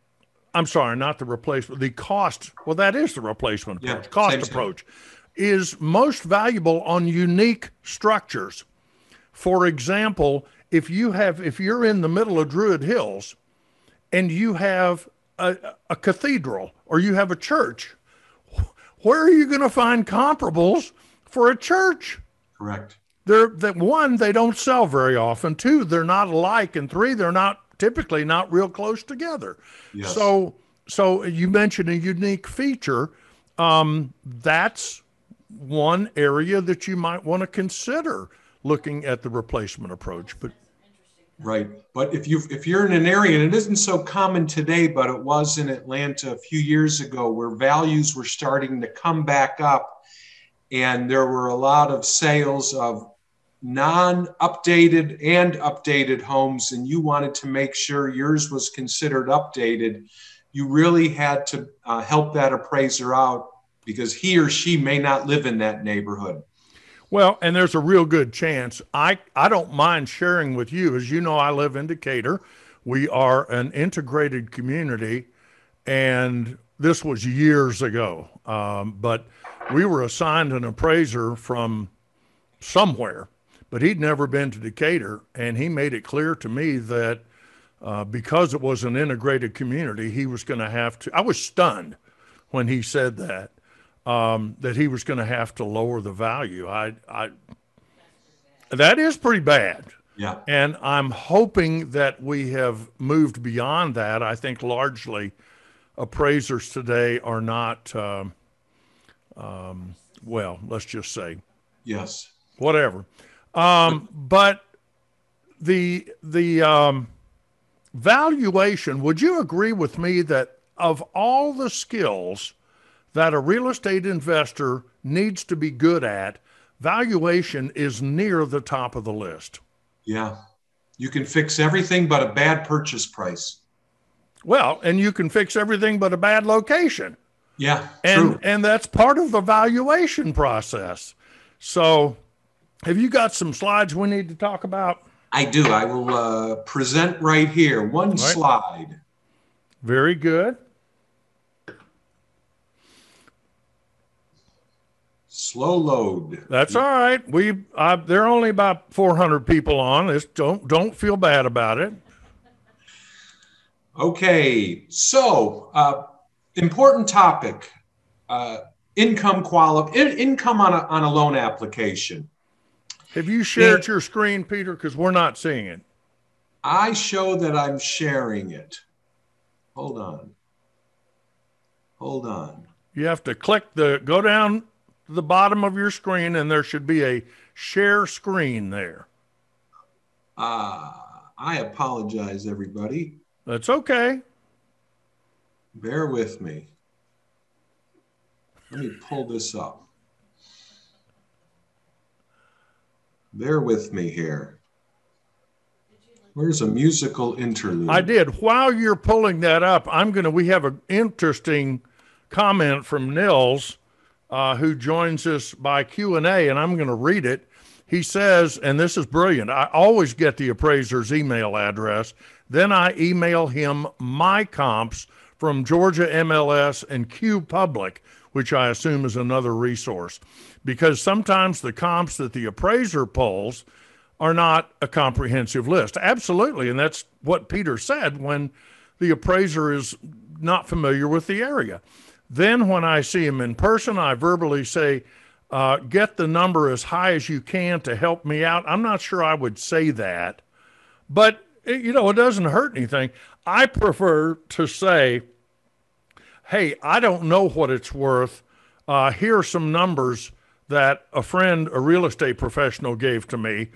I'm sorry, not the replacement, the cost. Well, that is the replacement approach. Yeah, cost approach is most valuable on unique structures. For example, if you have, if you're in the middle of Druid Hills and you have a, a cathedral or you have a church, where are you going to find comparables for a church? Correct. They're that one, they don't sell very often. Two, they're not alike, and three, they're not typically not real close together. Yes. So, so you mentioned a unique feature. Um, that's one area that you might want to consider looking at the replacement approach. But Right. But if you if you're in an area, and it isn't so common today, but it was in Atlanta a few years ago, where values were starting to come back up, and there were a lot of sales of non-updated and updated homes, and you wanted to make sure yours was considered updated, you really had to uh, help that appraiser out because he or she may not live in that neighborhood. Well, and there's a real good chance. I, I don't mind sharing with you. As you know, I live in Decatur. We are an integrated community, and this was years ago. Um, but we were assigned an appraiser from somewhere, but he'd never been to Decatur, and he made it clear to me that uh, because it was an integrated community, he was going to have to. I was stunned when he said that um, that he was going to have to lower the value. I, I, that is pretty bad. Yeah. And I'm hoping that we have moved beyond that. I think largely appraisers today are not, um, um, well, let's just say, yes, whatever. Um, but the the um, valuation. Would you agree with me that of all the skills that a real estate investor needs to be good at, valuation is near the top of the list. Yeah. You can fix everything but a bad purchase price. Well, and you can fix everything but a bad location. Yeah. And true. and that's part of the valuation process. So, have you got some slides we need to talk about? I do. I will uh, present right here. One right. slide. Very good. Slow load. That's all right. We uh, there are only about 400 people on. This don't don't feel bad about it. Okay, so uh, important topic: uh, income quali- in- income on a on a loan application. Have you shared Yeah. your screen, Peter? Because we're not seeing it. I show that I'm sharing it. Hold on. Hold on. You have to click the go down to the bottom of your screen, and there should be a share screen there. Uh, I apologize, everybody. That's okay. Bear with me. Let me pull this up. Bear with me here. Where's a musical interlude? I did. While you're pulling that up, I'm gonna. We have an interesting comment from Nils, uh, who joins us by Q and A, and I'm going to read it. He says, and this is brilliant. I always get the appraiser's email address. Then I email him my comps from Georgia MLS and qPublic, which I assume is another resource, because sometimes the comps that the appraiser pulls are not a comprehensive list. Absolutely. And that's what Peter said when the appraiser is not familiar with the area. Then, when I see him in person, I verbally say, uh, Get the number as high as you can to help me out. I'm not sure I would say that, but it, you know, it doesn't hurt anything. I prefer to say, Hey, I don't know what it's worth. Uh, here are some numbers that a friend, a real estate professional, gave to me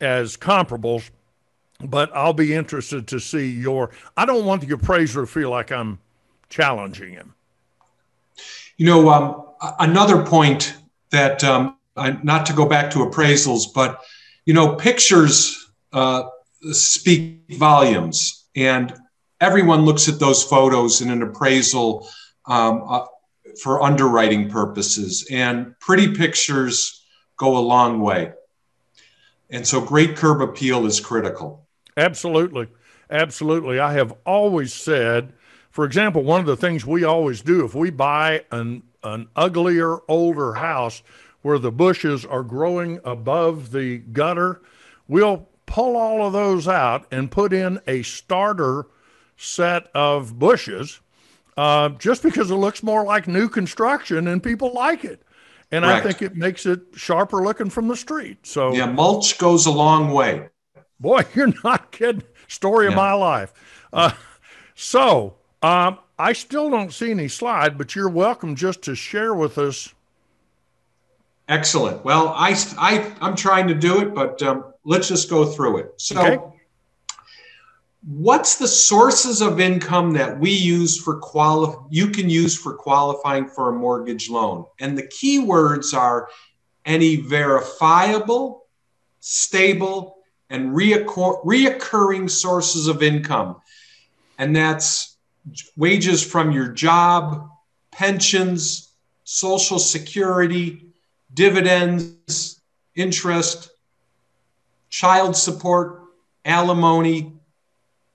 as comparables, but I'll be interested to see your. I don't want the appraiser to feel like I'm challenging him. You know, um, another point that, um, I, not to go back to appraisals, but, you know, pictures uh, speak volumes. And everyone looks at those photos in an appraisal um, uh, for underwriting purposes. And pretty pictures go a long way. And so great curb appeal is critical. Absolutely. Absolutely. I have always said, for example, one of the things we always do if we buy an, an uglier, older house where the bushes are growing above the gutter, we'll pull all of those out and put in a starter set of bushes uh, just because it looks more like new construction and people like it. And I think it makes it sharper looking from the street. So, Yeah, mulch goes a long way. Boy, you're not kidding. Story of my life. Uh, so um, I still don't see any slide, but you're welcome just to share with us. Excellent. Well, I, I, I'm trying to do it, but um, let's just go through it. So, Okay. what's the sources of income that we use for quali- you can use for qualifying for a mortgage loan? And the key words are any verifiable, stable, and reoccur- reoccurring sources of income. And that's wages from your job, pensions, social security, dividends, interest, child support, alimony,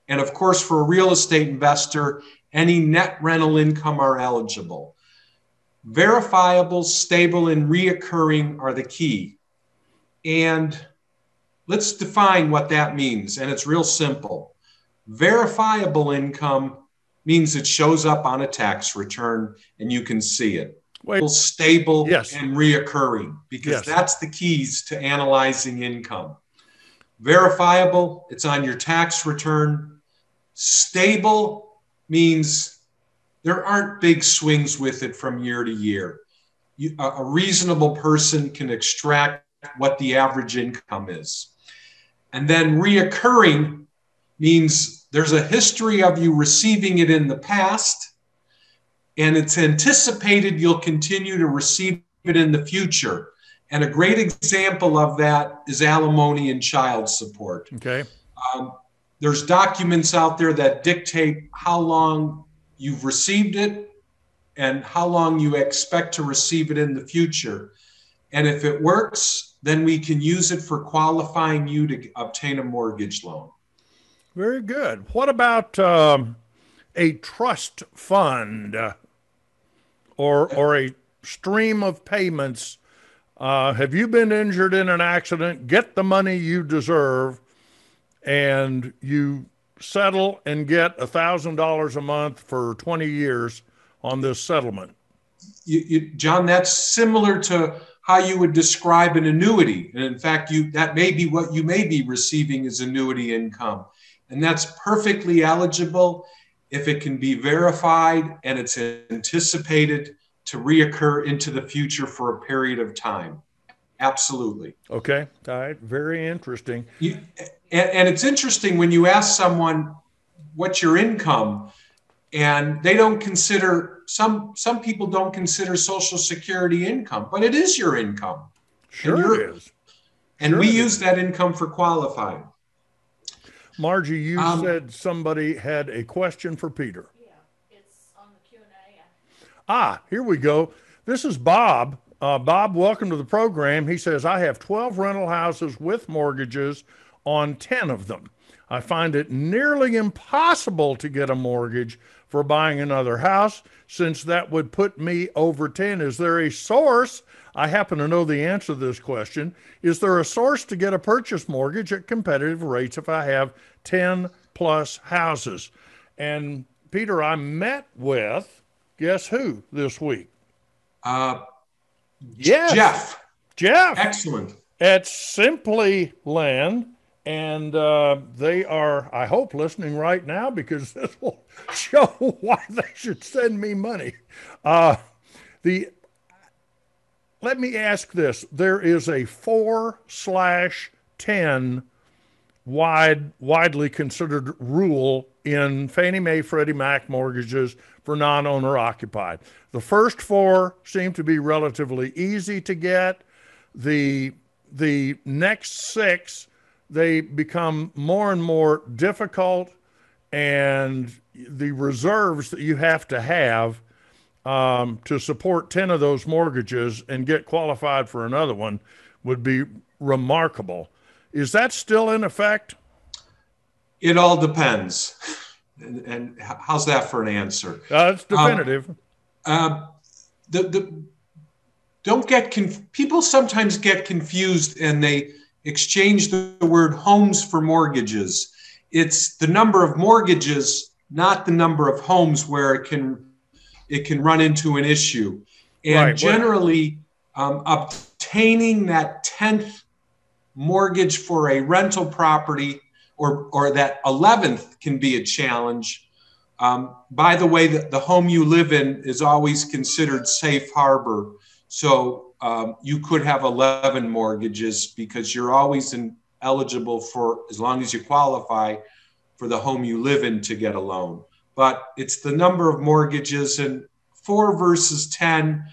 and of course, for a real estate investor, any net rental income are eligible. Verifiable, stable, and reoccurring are the key. And let's define what that means. And it's real simple. Verifiable income means it shows up on a tax return and you can see it Wait, stable Yes. and reoccurring because Yes. that's the keys to analyzing income. Verifiable, it's on your tax return. Stable means there aren't big swings with it from year to year. You, a, a reasonable person can extract what the average income is. And then reoccurring means there's a history of you receiving it in the past and it's anticipated you'll continue to receive it in the future. And a great example of that is alimony and child support. okay. Um, there's documents out there that dictate how long you've received it and how long you expect to receive it in the future. And if it works, then we can use it for qualifying you to obtain a mortgage loan. Very good. What about um, a trust fund uh, or, or a stream of payments Uh, have you been injured in an accident? Get the money you deserve, and you settle and get a thousand dollars a month for 20 years on this settlement. You, you, John, that's similar to how you would describe an annuity. And in fact, you that may be what you may be receiving as annuity income. And that's perfectly eligible if it can be verified and it's anticipated to reoccur into the future for a period of time. Absolutely. Okay. All right. Very interesting. You, and, and it's interesting when you ask someone, what's your income? And they don't consider some some people don't consider social security income, but it is your income. Sure it is. And Sure we it use is. that income for qualifying. Margie, you Um, said somebody had a question for Peter. Yeah, it's on the Q and A. Ah, here we go. This is Bob. Uh, Bob, welcome to the program. He says, I have 12 rental houses with mortgages on 10 of them. I find it nearly impossible to get a mortgage for buying another house since that would put me over 10. Is there a source? I happen to know the answer to this question. Is there a source to get a purchase mortgage at competitive rates if I have 10 plus houses? And Peter, I met with, guess who this week? Uh, Yes. Jeff, Jeff excellent. at Simply Land. And uh, they are, I hope, listening right now because this will show why they should send me money. Uh, the let me ask this: There is a four slash ten wide, widely considered rule in Fannie Mae, Freddie Mac mortgages for non-owner occupied. The first four seem to be relatively easy to get. The the next six they become more and more difficult, and the reserves that you have to have um, to support 10 of those mortgages and get qualified for another one would be remarkable. Is that still in effect? It all depends. And, and how's that for an answer? Uh, it's definitive. Uh, the, the don't get conf- people sometimes get confused and they exchange the, the word homes for mortgages. It's the number of mortgages, not the number of homes where it can it can run into an issue. And Right, generally, um, obtaining that tenth mortgage for a rental property or or that eleventh can be a challenge. Um, by the way, the, the home you live in is always considered safe harbor. So um, you could have 11 mortgages because you're always in, eligible for, as long as you qualify, for the home you live in to get a loan. But it's the number of mortgages and four versus 10.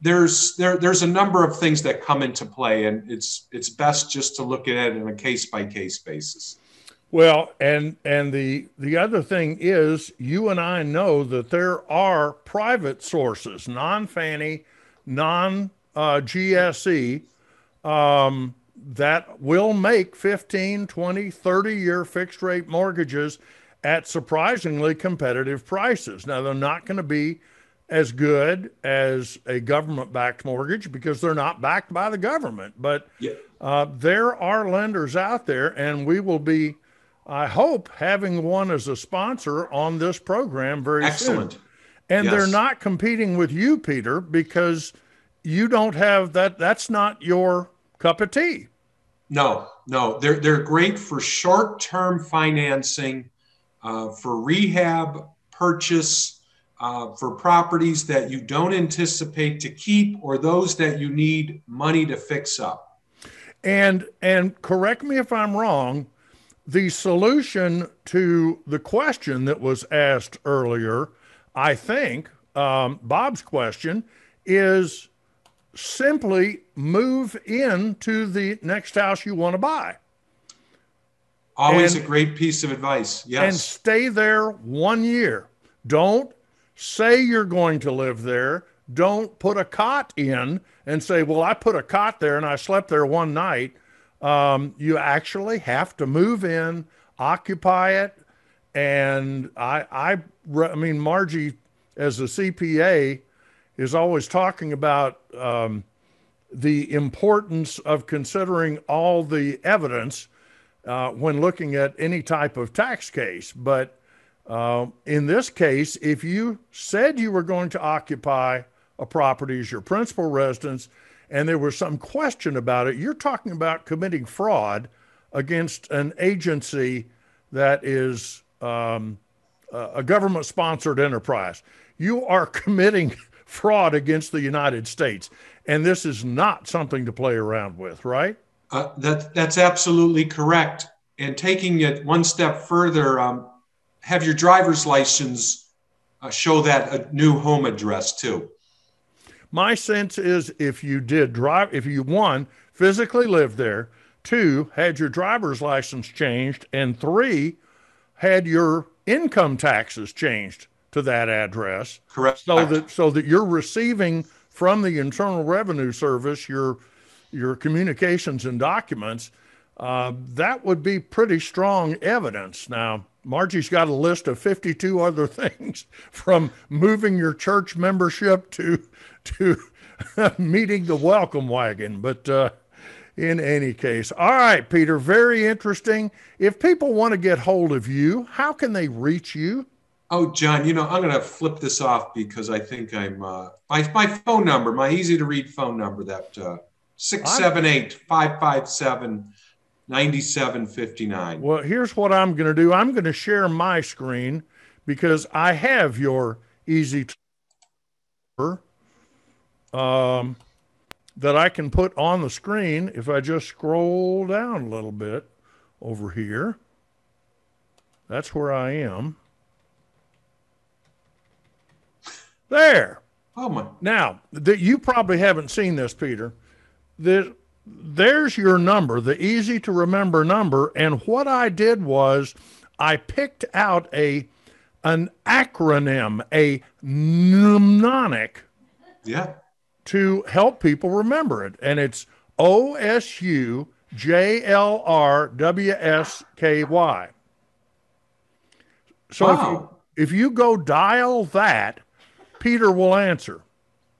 There's there, there's a number of things that come into play, and it's it's best just to look at it on a case by case basis. Well, and and the the other thing is, you and I know that there are private sources, non Fannie, non uh, GSE, um, that will make 15, 20, 30 year fixed rate mortgages at surprisingly competitive prices. Now, they're not going to be as good as a government backed mortgage because they're not backed by the government. But Yeah. uh, there are lenders out there, and we will be, I hope, having one as a sponsor on this program very Excellent. soon. And they're not competing with you, Peter, because you don't have that. That's not your cup of tea. No, no, they're they're great for short-term financing, uh, for rehab, purchase, uh, for properties that you don't anticipate to keep or those that you need money to fix up. And and correct me if I'm wrong, the solution to the question that was asked earlier, I think, um, Bob's question, is simply move into the next house you want to buy Always And- a great piece of advice. Yes. And stay there one year. Don't say you're going to live there. Don't put a cot in and say, well, I put a cot there and I slept there one night. Um, you actually have to move in, occupy it. And I, I, I mean, Margie, as a CPA, is always talking about um, the importance of considering all the evidence uh, when looking at any type of tax case. But uh, in this case, if you said you were going to occupy a property as your principal residence and there was some question about it, you're talking about committing fraud against an agency that is um, a government sponsored enterprise. You are committing fraud against the United States. And this is not something to play around with, right? Uh, that, that's absolutely correct. And taking it one step further, um, have your driver's license uh, show that a new home address too. My sense is if you did drive, if you one physically lived there, two had your driver's license changed, and three had your income taxes changed to that address. Correct. So that so that you're receiving from the Internal Revenue Service your your communications and documents. Uh, that would be pretty strong evidence. Now, Margie's got a list of 52 other things from moving your church membership to to meeting the welcome wagon, but uh, in any case. All right, Peter, very interesting. If people want to get hold of you, how can they reach you? Oh, John, you know, I'm going to flip this off because I think I'm uh, my my phone number, my easy to read phone number, that uh, six seven eight five five seven ninety seven fifty nine. Well, here's what I'm going to do. I'm going to share my screen because I have your easy number um, that I can put on the screen if I just scroll down a little bit over here. That's where I am. There. Oh my! Now that you probably haven't seen this, Peter. There, there's your number, the easy to remember number. And what I did was I picked out a an acronym, a mnemonic. Yeah. To help people remember it, and it's O S U J L R W S K Y. So wow. if you if you go dial that Peter will answer.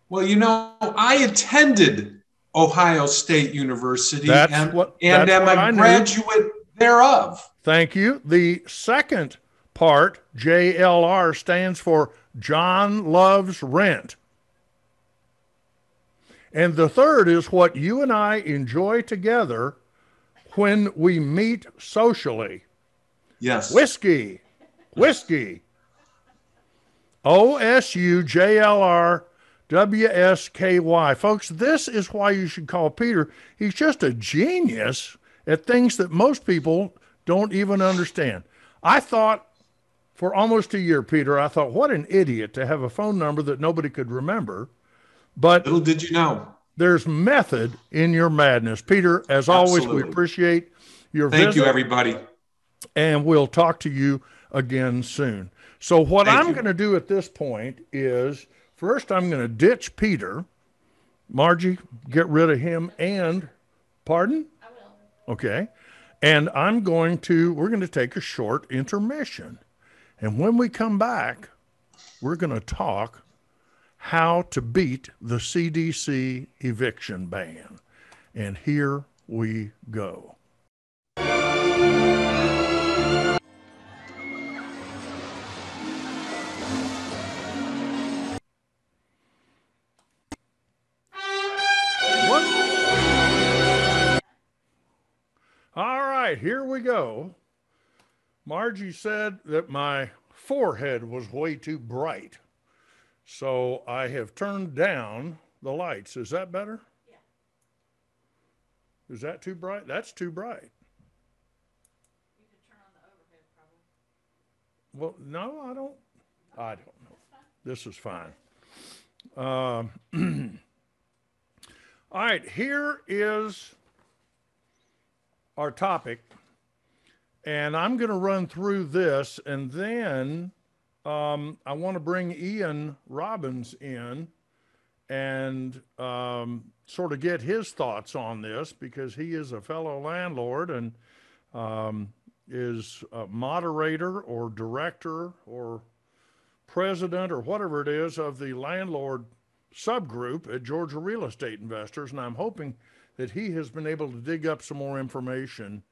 Well, you know, I attended Ohio State University that's and, what, and am a graduate thereof. Thank you. The second part, JLR, stands for John Loves Rent. And the third is what you and I enjoy together when we meet socially. Yes. Whiskey. Whiskey. O S U J L R W S K Y. Folks, this is why you should call Peter. He's just a genius at things that most people don't even understand. I thought for almost a year, Peter, I thought, what an idiot to have a phone number that nobody could remember. But little did you know, there's method in your madness. Peter, as Absolutely. always, we appreciate your Thank visit, you, everybody. And we'll talk to you again soon. So what Thank I'm going to do at this point is first I'm going to ditch Peter. Margie, get rid of him and pardon? I will. Okay. And I'm going to we're going to take a short intermission. And when we come back, we're going to talk how to beat the CDC eviction ban. And here we go. Right, here we go. Margie said that my forehead was way too bright. So I have turned down the lights. Is that better? Yeah. Is that too bright? That's too bright. You could turn on the overhead probably. Well, no, I don't. I don't know. This is fine. Um, all right, here is our topic. And I'm going to run through this, and then um, I want to bring Ian Robbins in and um, sort of get his thoughts on this because he is a fellow landlord and um, is a moderator or director or president or whatever it is of the landlord subgroup at Georgia Real Estate Investors, and I'm hoping that he has been able to dig up some more information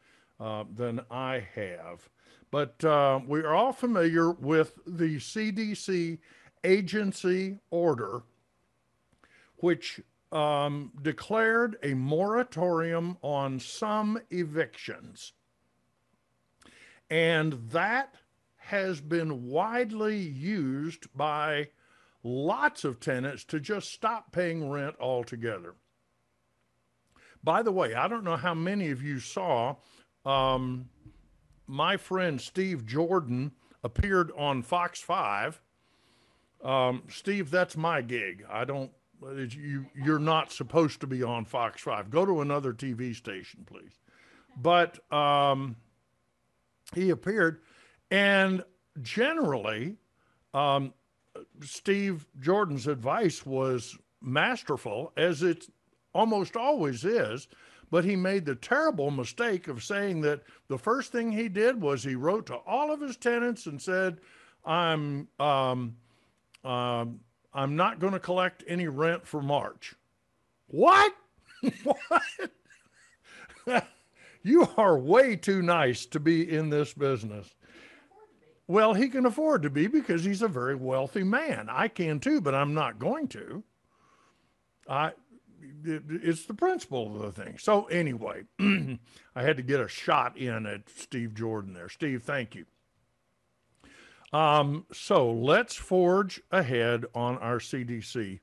uh, than I have. But uh, we are all familiar with the CDC agency order, which um, declared a moratorium on some evictions. And that has been widely used by lots of tenants to just stop paying rent altogether. By the way, I don't know how many of you saw um, my friend Steve Jordan appeared on Fox 5. Um, Steve, that's my gig. I don't, you, you're not supposed to be on Fox 5. Go to another TV station, please. But um, he appeared, and generally, um, Steve Jordan's advice was masterful, as it almost always is. But he made the terrible mistake of saying that the first thing he did was he wrote to all of his tenants and said, "I'm um, um, I'm not going to collect any rent for March." What? what? you are way too nice to be in this business. Well, he can afford to be because he's a very wealthy man. I can too, but I'm not going to. I it's the principle of the thing. So anyway, I had to get a shot in at Steve Jordan there. Steve, thank you. Um, so let's forge ahead on our CDC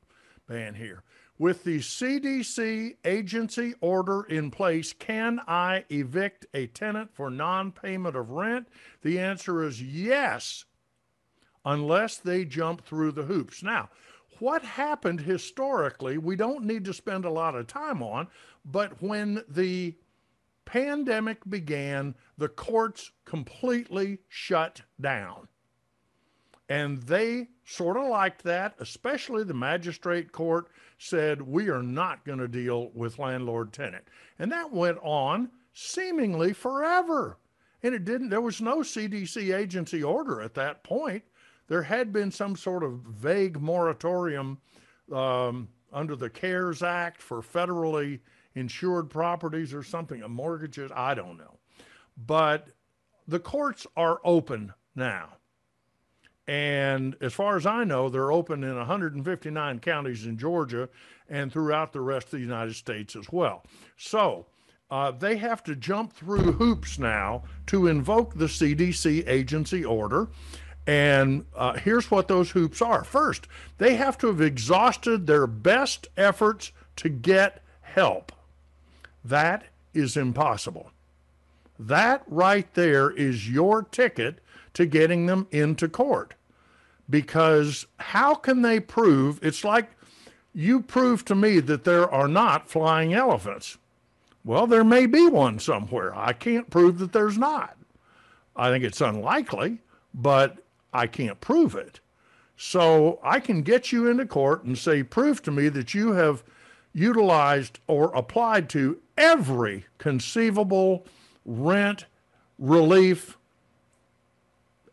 ban here. With the CDC agency order in place, can I evict a tenant for non payment of rent? The answer is yes, unless they jump through the hoops. Now, what happened historically, we don't need to spend a lot of time on, but when the pandemic began, the courts completely shut down. And they sort of liked that, especially the magistrate court said, we are not going to deal with landlord tenant. And that went on seemingly forever. And it didn't, there was no CDC agency order at that point. There had been some sort of vague moratorium um, under the CARES Act for federally insured properties or something, mortgages, I don't know. But the courts are open now. And as far as I know, they're open in 159 counties in Georgia and throughout the rest of the United States as well. So uh, they have to jump through hoops now to invoke the CDC agency order. And uh, here's what those hoops are. First, they have to have exhausted their best efforts to get help. That is impossible. That right there is your ticket to getting them into court. Because how can they prove? It's like you prove to me that there are not flying elephants. Well, there may be one somewhere. I can't prove that there's not. I think it's unlikely, but I can't prove it. So I can get you into court and say, prove to me that you have utilized or applied to every conceivable rent relief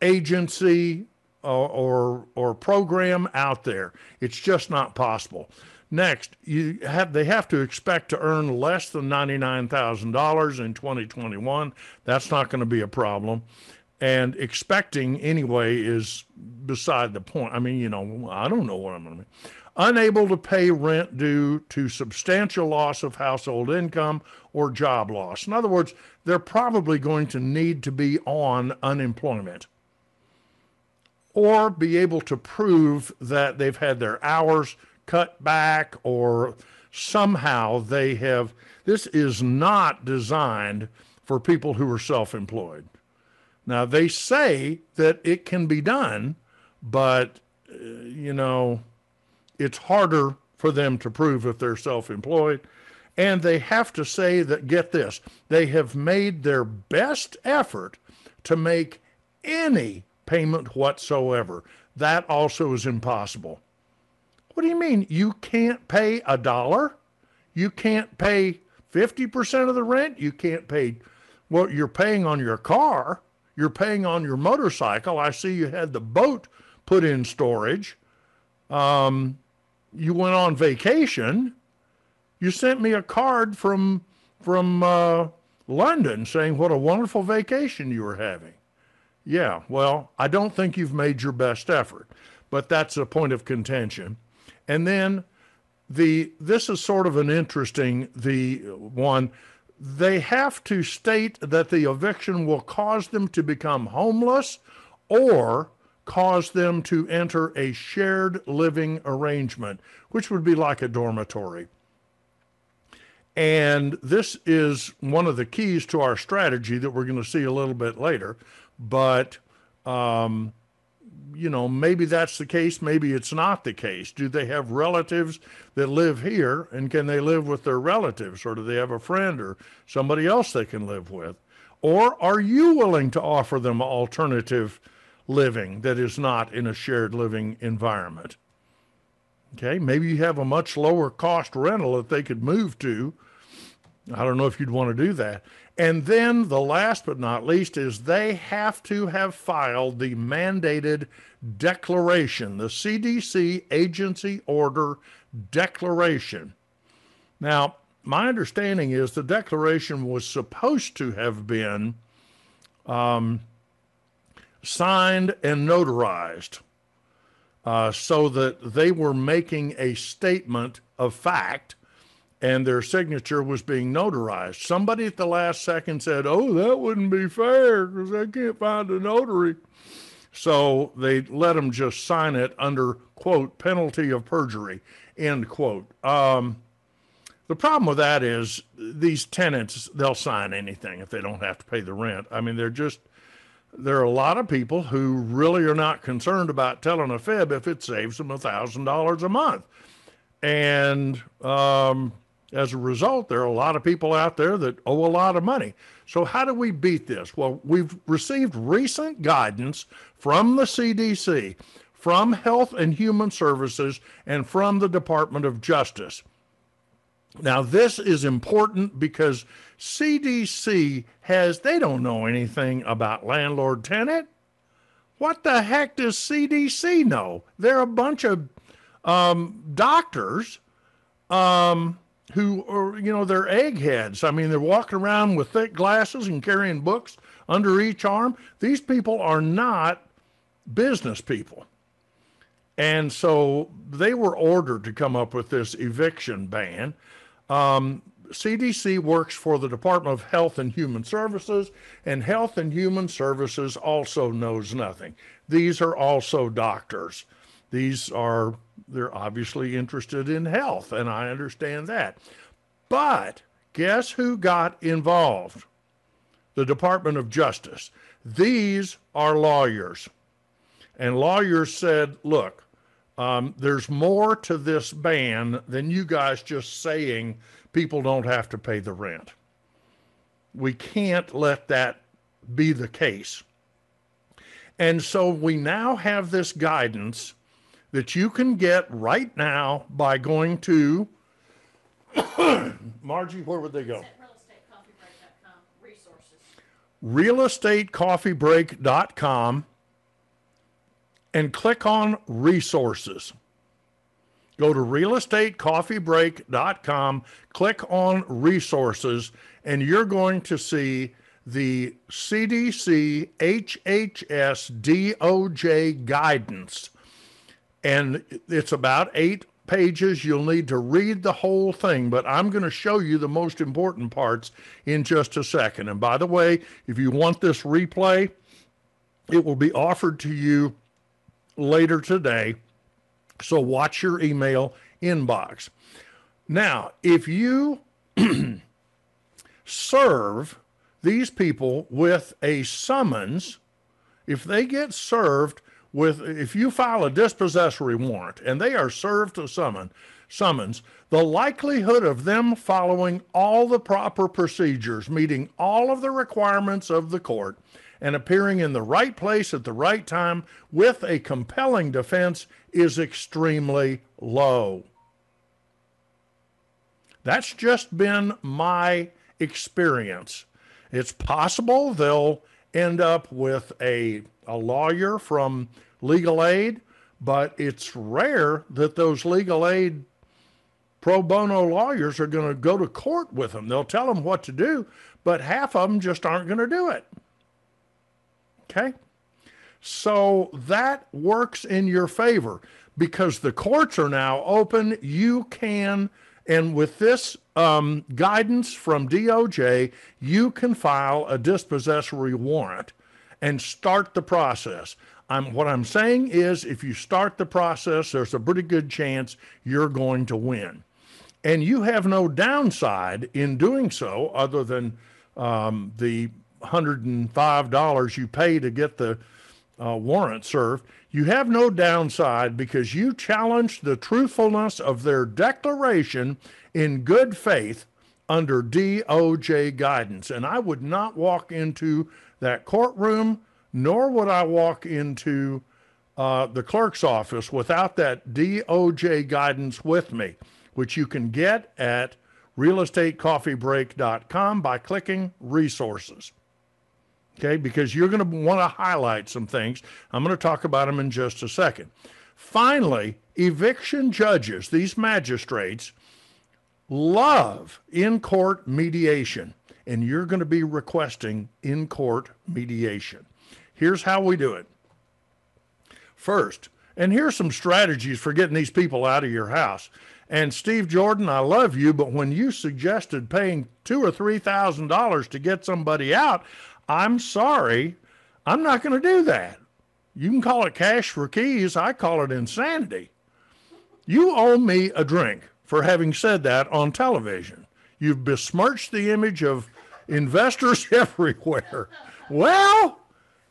agency or, or, or program out there. It's just not possible. Next, you have they have to expect to earn less than $99,000 in 2021. That's not going to be a problem. And expecting anyway is beside the point. I mean, you know, I don't know what I'm going to be. Unable to pay rent due to substantial loss of household income or job loss. In other words, they're probably going to need to be on unemployment or be able to prove that they've had their hours cut back or somehow they have. This is not designed for people who are self employed. Now, they say that it can be done, but, uh, you know, it's harder for them to prove if they're self employed. And they have to say that, get this, they have made their best effort to make any payment whatsoever. That also is impossible. What do you mean? You can't pay a dollar? You can't pay 50% of the rent? You can't pay what you're paying on your car. You're paying on your motorcycle. I see you had the boat put in storage. Um, you went on vacation. You sent me a card from from uh, London saying what a wonderful vacation you were having. Yeah, well, I don't think you've made your best effort, but that's a point of contention. And then the this is sort of an interesting the one they have to state that the eviction will cause them to become homeless or cause them to enter a shared living arrangement, which would be like a dormitory. And this is one of the keys to our strategy that we're going to see a little bit later. But, um, you know, maybe that's the case, maybe it's not the case. Do they have relatives that live here and can they live with their relatives? Or do they have a friend or somebody else they can live with? Or are you willing to offer them alternative living that is not in a shared living environment? Okay, maybe you have a much lower cost rental that they could move to. I don't know if you'd want to do that. And then the last but not least is they have to have filed the mandated declaration, the CDC agency order declaration. Now, my understanding is the declaration was supposed to have been um, signed and notarized uh, so that they were making a statement of fact and their signature was being notarized. Somebody at the last second said, Oh, that wouldn't be fair because I can't find a notary. So they let them just sign it under, quote, penalty of perjury, end quote. Um, the problem with that is these tenants, they'll sign anything if they don't have to pay the rent. I mean, they're just there are a lot of people who really are not concerned about telling a fib if it saves them a thousand dollars a month. And um, as a result, there are a lot of people out there that owe a lot of money. So, how do we beat this? Well, we've received recent guidance from the CDC, from Health and Human Services, and from the Department of Justice. Now, this is important because CDC has, they don't know anything about landlord tenant. What the heck does CDC know? They're a bunch of um, doctors um, who are, you know, they're eggheads. I mean, they're walking around with thick glasses and carrying books under each arm. These people are not business people. And so they were ordered to come up with this eviction ban. Um, CDC works for the Department of Health and Human Services, and Health and Human Services also knows nothing. These are also doctors. These are, they're obviously interested in health, and I understand that. But guess who got involved? The Department of Justice. These are lawyers. And lawyers said, look, um, there's more to this ban than you guys just saying people don't have to pay the rent. We can't let that be the case. And so we now have this guidance that you can get right now by going to Margie, where would they go? realestatecoffeebreak.com and click on resources. Go to realestatecoffeebreak.com, click on resources, and you're going to see the CDC HHS DOJ guidance. And it's about eight pages. You'll need to read the whole thing, but I'm going to show you the most important parts in just a second. And by the way, if you want this replay, it will be offered to you later today. So watch your email inbox. Now, if you serve these people with a summons, if they get served with, if you file a dispossessory warrant and they are served a summon, summons, the likelihood of them following all the proper procedures, meeting all of the requirements of the court, and appearing in the right place at the right time with a compelling defense is extremely low. That's just been my experience. It's possible they'll end up with a, a lawyer from legal aid, but it's rare that those legal aid pro bono lawyers are going to go to court with them. They'll tell them what to do, but half of them just aren't going to do it. Okay? So that works in your favor because the courts are now open. You can, and with this um, guidance from DOJ, you can file a dispossessory warrant and start the process. I'm, what I'm saying is, if you start the process, there's a pretty good chance you're going to win. And you have no downside in doing so other than um, the $105 you pay to get the uh, warrant served. You have no downside because you challenged the truthfulness of their declaration in good faith under DOJ guidance. And I would not walk into that courtroom, nor would I walk into uh, the clerk's office without that DOJ guidance with me, which you can get at realestatecoffeebreak.com by clicking resources. Okay, because you're going to want to highlight some things. I'm going to talk about them in just a second. Finally, eviction judges, these magistrates, love in court mediation, and you're going to be requesting in court mediation. Here's how we do it. First, and here's some strategies for getting these people out of your house. And Steve Jordan, I love you, but when you suggested paying two or three thousand dollars to get somebody out, I'm sorry, I'm not going to do that. You can call it cash for keys. I call it insanity. You owe me a drink for having said that on television. You've besmirched the image of investors everywhere. Well,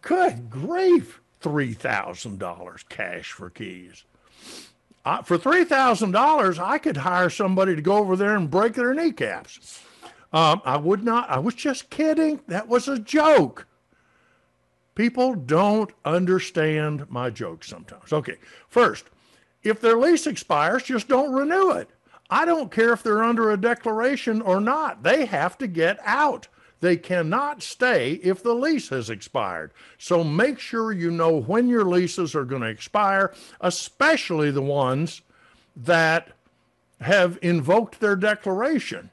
good grief, $3,000 cash for keys. Uh, for $3,000, I could hire somebody to go over there and break their kneecaps. Um, I would not, I was just kidding. That was a joke. People don't understand my jokes sometimes. Okay, first, if their lease expires, just don't renew it. I don't care if they're under a declaration or not. They have to get out. They cannot stay if the lease has expired. So make sure you know when your leases are going to expire, especially the ones that have invoked their declaration.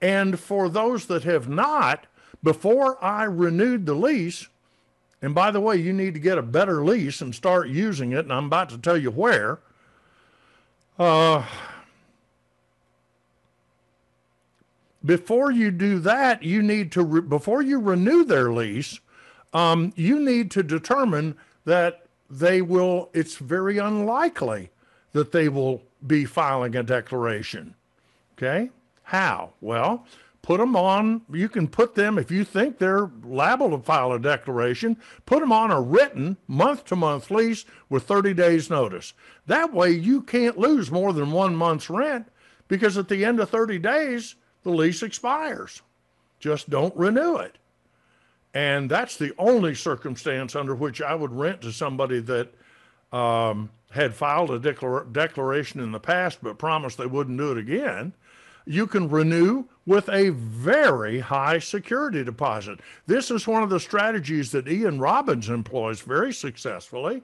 And for those that have not, before I renewed the lease, and by the way, you need to get a better lease and start using it, and I'm about to tell you where. Uh, before you do that, you need to, re- before you renew their lease, um, you need to determine that they will, it's very unlikely that they will be filing a declaration. Okay? How? Well, put them on, you can put them, if you think they're liable to file a declaration, put them on a written month to month lease with 30 days notice. That way you can't lose more than one month's rent because at the end of 30 days, the lease expires. Just don't renew it. And that's the only circumstance under which I would rent to somebody that um, had filed a declar- declaration in the past but promised they wouldn't do it again. You can renew with a very high security deposit. This is one of the strategies that Ian Robbins employs very successfully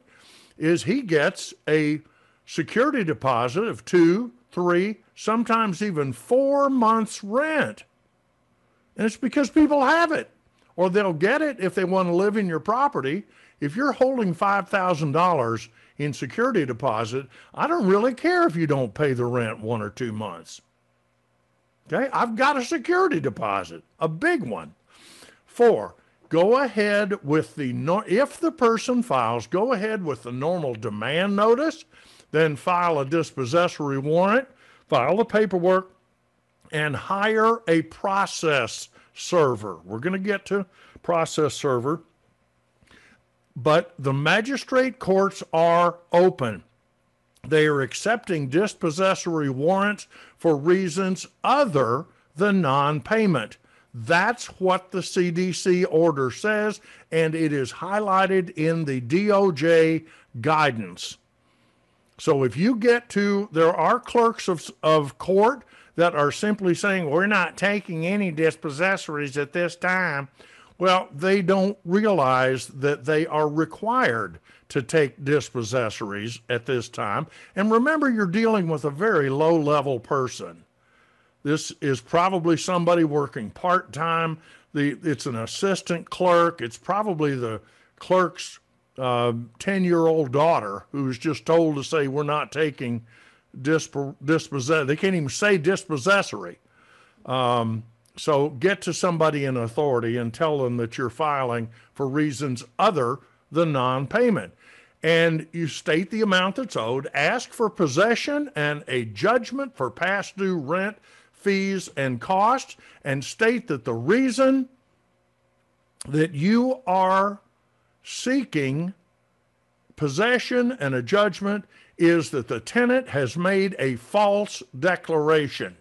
is he gets a security deposit of two, three, sometimes even four months' rent. And it's because people have it, or they'll get it if they want to live in your property. If you're holding $5,000 in security deposit, I don't really care if you don't pay the rent one or two months. Okay, I've got a security deposit, a big one. Four, go ahead with the, if the person files, go ahead with the normal demand notice, then file a dispossessory warrant, file the paperwork, and hire a process server. We're going to get to process server, but the magistrate courts are open. They are accepting dispossessory warrants for reasons other than non payment. That's what the CDC order says, and it is highlighted in the DOJ guidance. So if you get to, there are clerks of, of court that are simply saying, we're not taking any dispossessories at this time. Well, they don't realize that they are required to take dispossessories at this time. And remember, you're dealing with a very low level person. This is probably somebody working part time. The it's an assistant clerk. It's probably the clerk's uh, ten year old daughter who's just told to say we're not taking disp- dispossess. They can't even say dispossessory. Um, so get to somebody in authority and tell them that you're filing for reasons other than non-payment. And you state the amount that's owed, ask for possession and a judgment for past due rent, fees, and costs, and state that the reason that you are seeking possession and a judgment is that the tenant has made a false declaration.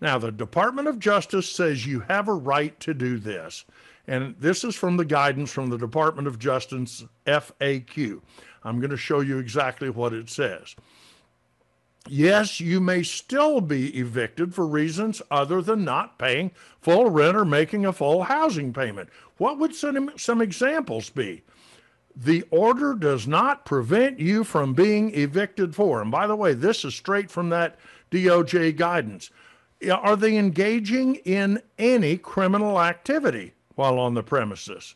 Now, the Department of Justice says you have a right to do this. And this is from the guidance from the Department of Justice FAQ. I'm going to show you exactly what it says. Yes, you may still be evicted for reasons other than not paying full rent or making a full housing payment. What would some, some examples be? The order does not prevent you from being evicted for. And by the way, this is straight from that DOJ guidance. Are they engaging in any criminal activity while on the premises?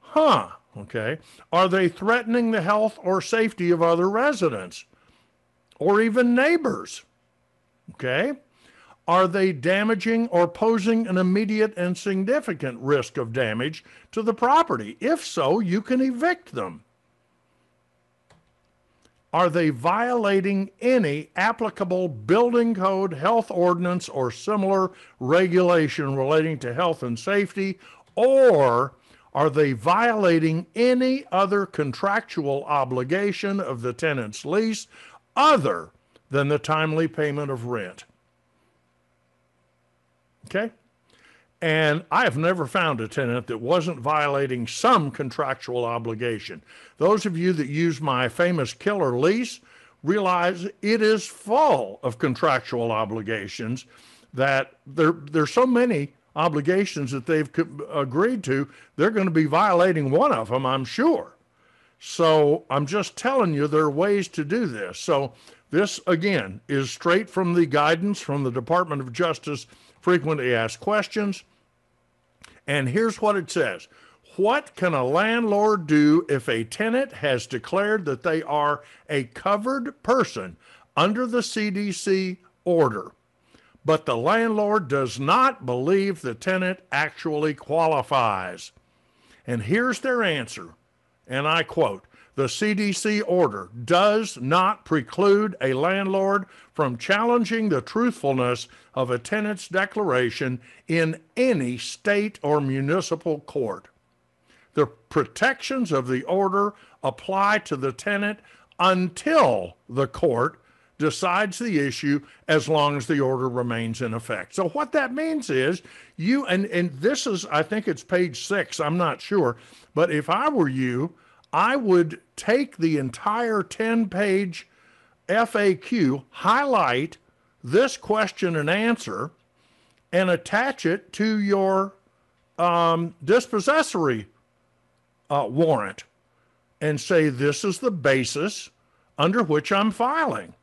Huh. Okay. Are they threatening the health or safety of other residents or even neighbors? Okay. Are they damaging or posing an immediate and significant risk of damage to the property? If so, you can evict them. Are they violating any applicable building code, health ordinance, or similar regulation relating to health and safety? Or are they violating any other contractual obligation of the tenant's lease other than the timely payment of rent? Okay? And I have never found a tenant that wasn't violating some contractual obligation. Those of you that use my famous killer lease realize it is full of contractual obligations that there there's so many obligations that they've agreed to, they're going to be violating one of them, I'm sure. So I'm just telling you there are ways to do this. So this again is straight from the guidance from the Department of Justice frequently asked questions. And here's what it says What can a landlord do if a tenant has declared that they are a covered person under the CDC order, but the landlord does not believe the tenant actually qualifies? And here's their answer, and I quote the CDC order does not preclude a landlord from challenging the truthfulness of a tenant's declaration in any state or municipal court. The protections of the order apply to the tenant until the court decides the issue as long as the order remains in effect. So what that means is you and and this is I think it's page 6, I'm not sure, but if I were you, I would take the entire 10 page FAQ, highlight this question and answer, and attach it to your um, dispossessory uh, warrant and say, This is the basis under which I'm filing.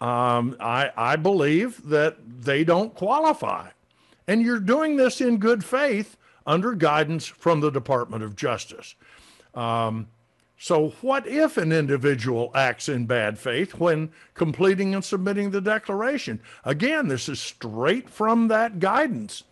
Um, I, I believe that they don't qualify. And you're doing this in good faith under guidance from the Department of Justice. Um, so, what if an individual acts in bad faith when completing and submitting the declaration? Again, this is straight from that guidance.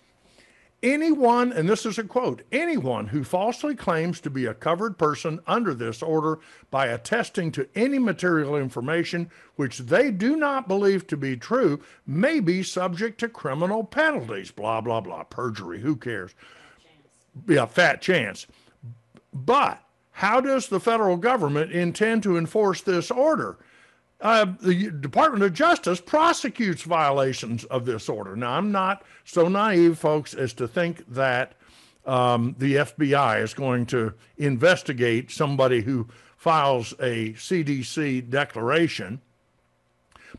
Anyone, and this is a quote, anyone who falsely claims to be a covered person under this order by attesting to any material information which they do not believe to be true may be subject to criminal penalties. Blah, blah, blah. Perjury, who cares? Yeah, fat chance. But how does the federal government intend to enforce this order? Uh, the Department of Justice prosecutes violations of this order. Now, I'm not so naive, folks, as to think that um, the FBI is going to investigate somebody who files a CDC declaration.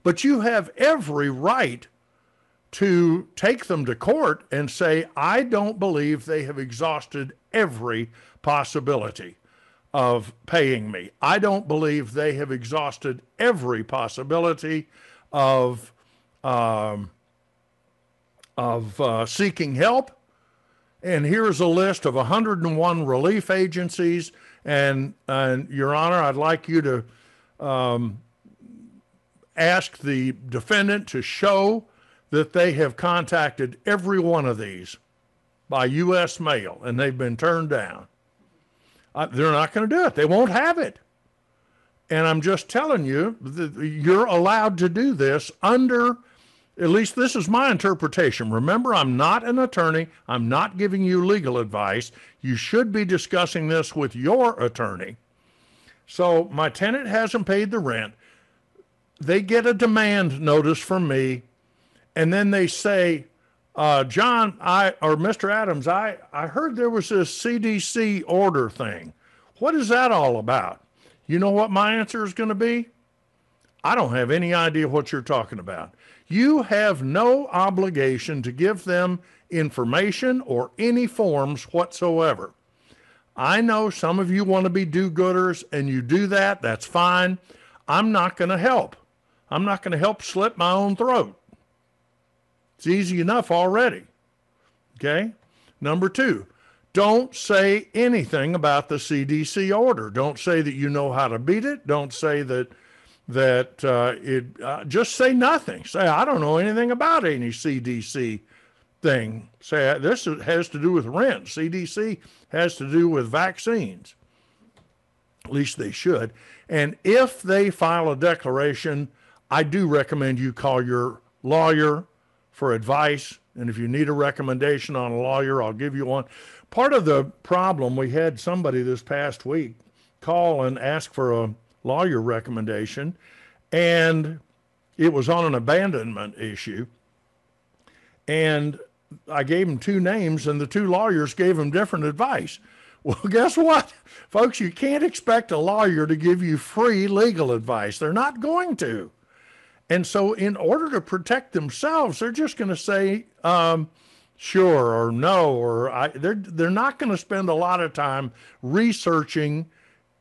But you have every right to take them to court and say, I don't believe they have exhausted every possibility of paying me. I don't believe they have exhausted every possibility of um, of uh, seeking help. And here's a list of 101 relief agencies. And, and Your Honor, I'd like you to um, ask the defendant to show that they have contacted every one of these by U.S. mail and they've been turned down. They're not going to do it. They won't have it. And I'm just telling you you're allowed to do this under, at least this is my interpretation. Remember, I'm not an attorney. I'm not giving you legal advice. You should be discussing this with your attorney. So my tenant hasn't paid the rent. They get a demand notice from me, and then they say, uh, John, I or Mr. Adams, I, I heard there was this CDC order thing. What is that all about? You know what my answer is going to be? I don't have any idea what you're talking about. You have no obligation to give them information or any forms whatsoever. I know some of you want to be do gooders and you do that. That's fine. I'm not going to help. I'm not going to help slit my own throat. It's easy enough already. Okay. Number two, don't say anything about the CDC order. Don't say that you know how to beat it. Don't say that that uh, it. Uh, just say nothing. Say I don't know anything about any CDC thing. Say this has to do with rent. CDC has to do with vaccines. At least they should. And if they file a declaration, I do recommend you call your lawyer for advice. And if you need a recommendation on a lawyer, I'll give you one. Part of the problem, we had somebody this past week call and ask for a lawyer recommendation, and it was on an abandonment issue. And I gave him two names, and the two lawyers gave him different advice. Well, guess what, folks? You can't expect a lawyer to give you free legal advice. They're not going to. And so, in order to protect themselves, they're just going to say um, sure or no, or I, they're they're not going to spend a lot of time researching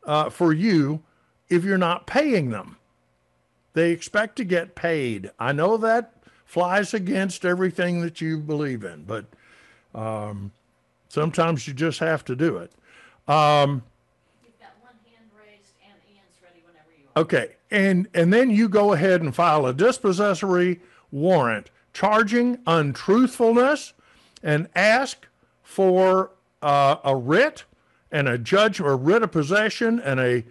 uh, for you if you're not paying them. They expect to get paid. I know that flies against everything that you believe in, but um, sometimes you just have to do it. Um, You've got one hand raised and Ian's ready whenever you are. Okay, and and then you go ahead and file a dispossessory warrant charging untruthfulness and ask for uh, a writ and a judge or writ of possession and a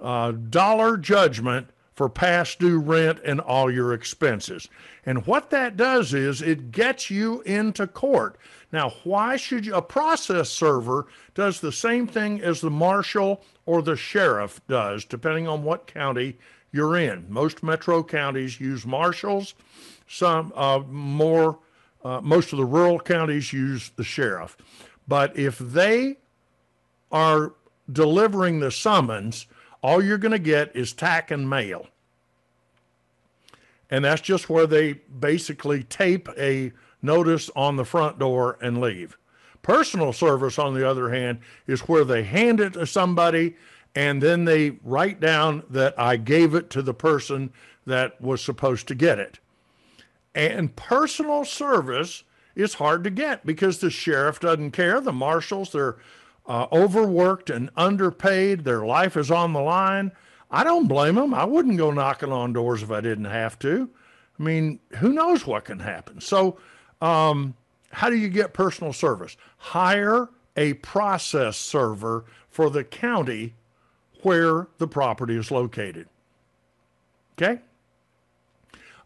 uh, dollar judgment for past due rent and all your expenses. And what that does is it gets you into court. Now, why should you? A process server does the same thing as the marshal or the sheriff does, depending on what county you're in. Most metro counties use marshals. Some uh, more, uh, most of the rural counties use the sheriff. But if they are delivering the summons, all you're going to get is tack and mail. And that's just where they basically tape a notice on the front door and leave. Personal service, on the other hand, is where they hand it to somebody and then they write down that I gave it to the person that was supposed to get it. And personal service is hard to get because the sheriff doesn't care. The marshals, they're uh, overworked and underpaid. Their life is on the line. I don't blame them. I wouldn't go knocking on doors if I didn't have to. I mean, who knows what can happen? So, um, how do you get personal service? Hire a process server for the county where the property is located. Okay?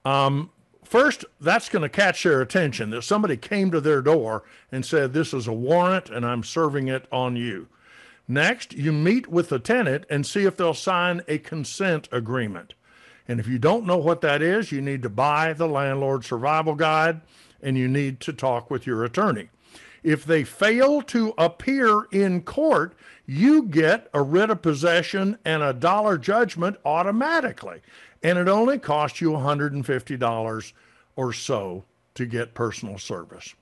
Um, first, that's going to catch their attention that somebody came to their door and said, This is a warrant and I'm serving it on you. Next, you meet with the tenant and see if they'll sign a consent agreement. And if you don't know what that is, you need to buy the landlord survival guide and you need to talk with your attorney. If they fail to appear in court, you get a writ of possession and a dollar judgment automatically. And it only costs you $150 or so to get personal service.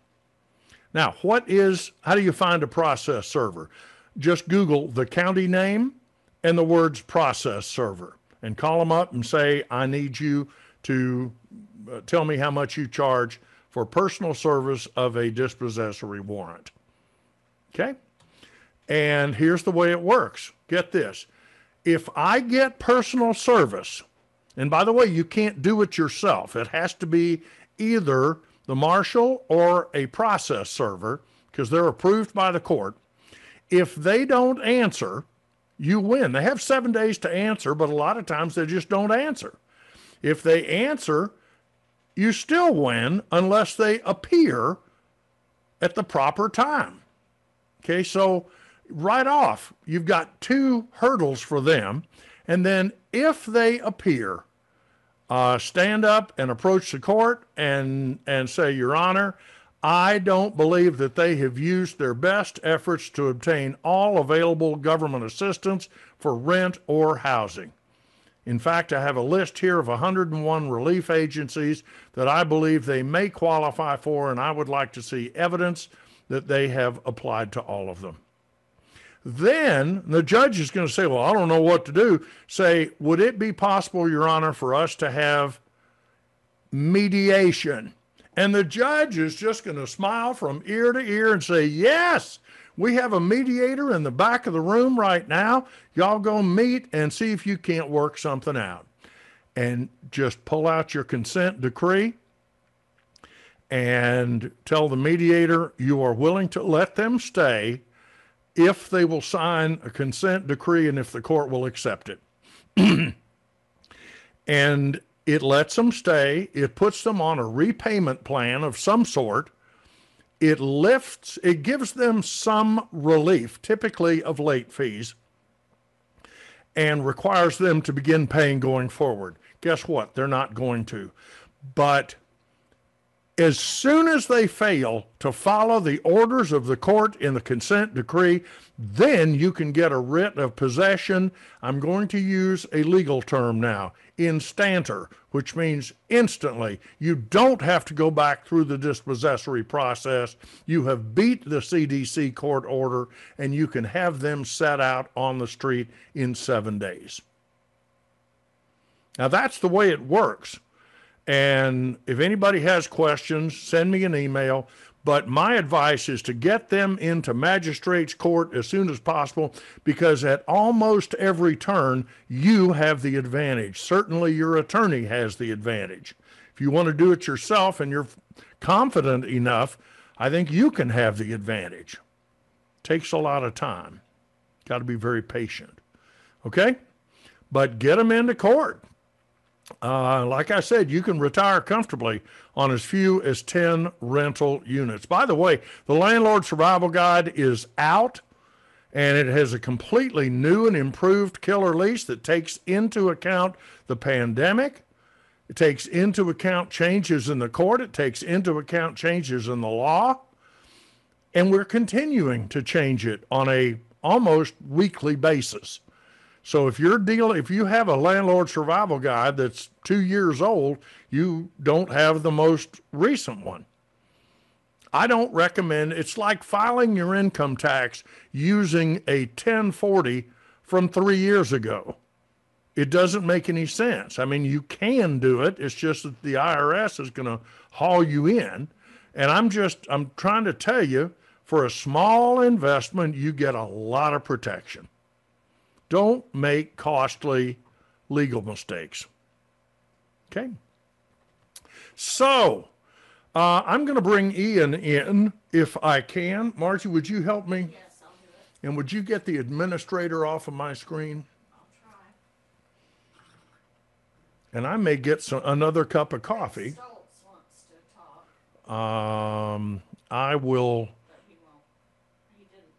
Now, what is, how do you find a process server? Just Google the county name and the words process server and call them up and say, I need you to uh, tell me how much you charge for personal service of a dispossessory warrant. Okay? And here's the way it works get this. If I get personal service, and by the way, you can't do it yourself, it has to be either the marshal or a process server because they're approved by the court. If they don't answer, you win. They have seven days to answer, but a lot of times they just don't answer. If they answer, you still win unless they appear at the proper time. Okay, so right off, you've got two hurdles for them. And then if they appear, uh, stand up and approach the court and, and say, Your Honor, I don't believe that they have used their best efforts to obtain all available government assistance for rent or housing. In fact, I have a list here of 101 relief agencies that I believe they may qualify for, and I would like to see evidence that they have applied to all of them. Then the judge is going to say, Well, I don't know what to do. Say, Would it be possible, Your Honor, for us to have mediation? And the judge is just going to smile from ear to ear and say, Yes, we have a mediator in the back of the room right now. Y'all go meet and see if you can't work something out. And just pull out your consent decree and tell the mediator you are willing to let them stay if they will sign a consent decree and if the court will accept it. and it lets them stay, it puts them on a repayment plan of some sort. It lifts, it gives them some relief, typically of late fees, and requires them to begin paying going forward. Guess what? They're not going to. But as soon as they fail to follow the orders of the court in the consent decree, then you can get a writ of possession. I'm going to use a legal term now, instanter, which means instantly. You don't have to go back through the dispossessory process. You have beat the CDC court order, and you can have them set out on the street in seven days. Now, that's the way it works. And if anybody has questions, send me an email. But my advice is to get them into magistrate's court as soon as possible because at almost every turn, you have the advantage. Certainly, your attorney has the advantage. If you want to do it yourself and you're confident enough, I think you can have the advantage. Takes a lot of time. Got to be very patient. Okay? But get them into court. Uh, like I said, you can retire comfortably on as few as 10 rental units. By the way, the Landlord Survival Guide is out and it has a completely new and improved killer lease that takes into account the pandemic. It takes into account changes in the court. It takes into account changes in the law. And we're continuing to change it on a almost weekly basis. So if you're deal, if you have a landlord survival guide that's two years old, you don't have the most recent one. I don't recommend. It's like filing your income tax using a 1040 from three years ago. It doesn't make any sense. I mean, you can do it. It's just that the IRS is going to haul you in. And I'm just, I'm trying to tell you, for a small investment, you get a lot of protection. Don't make costly legal mistakes. Okay. So uh, I'm going to bring Ian in if I can. Margie, would you help me? Yes, I'll do it. And would you get the administrator off of my screen? I'll try. And I may get some, another cup of coffee. Stoltz wants to talk, Um, I will. but he won't. He didn't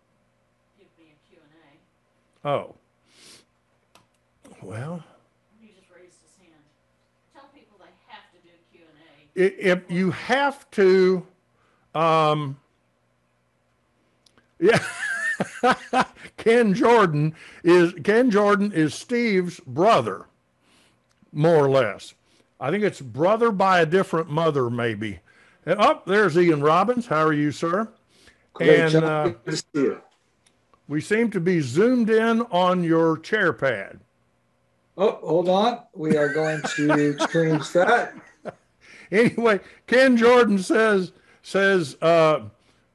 give me a Q and A. Oh. Well, He just raised his hand. Tell people they have to do Q and A. if you have to, um, yeah, Ken Jordan is Ken Jordan is Steve's brother, more or less. I think it's brother by a different mother, maybe. And up oh, there's Ian Robbins. How are you, sir? Great and uh, Good to see you. we seem to be zoomed in on your chair pad. Oh, hold on. We are going to change that. Anyway, Ken Jordan says says uh,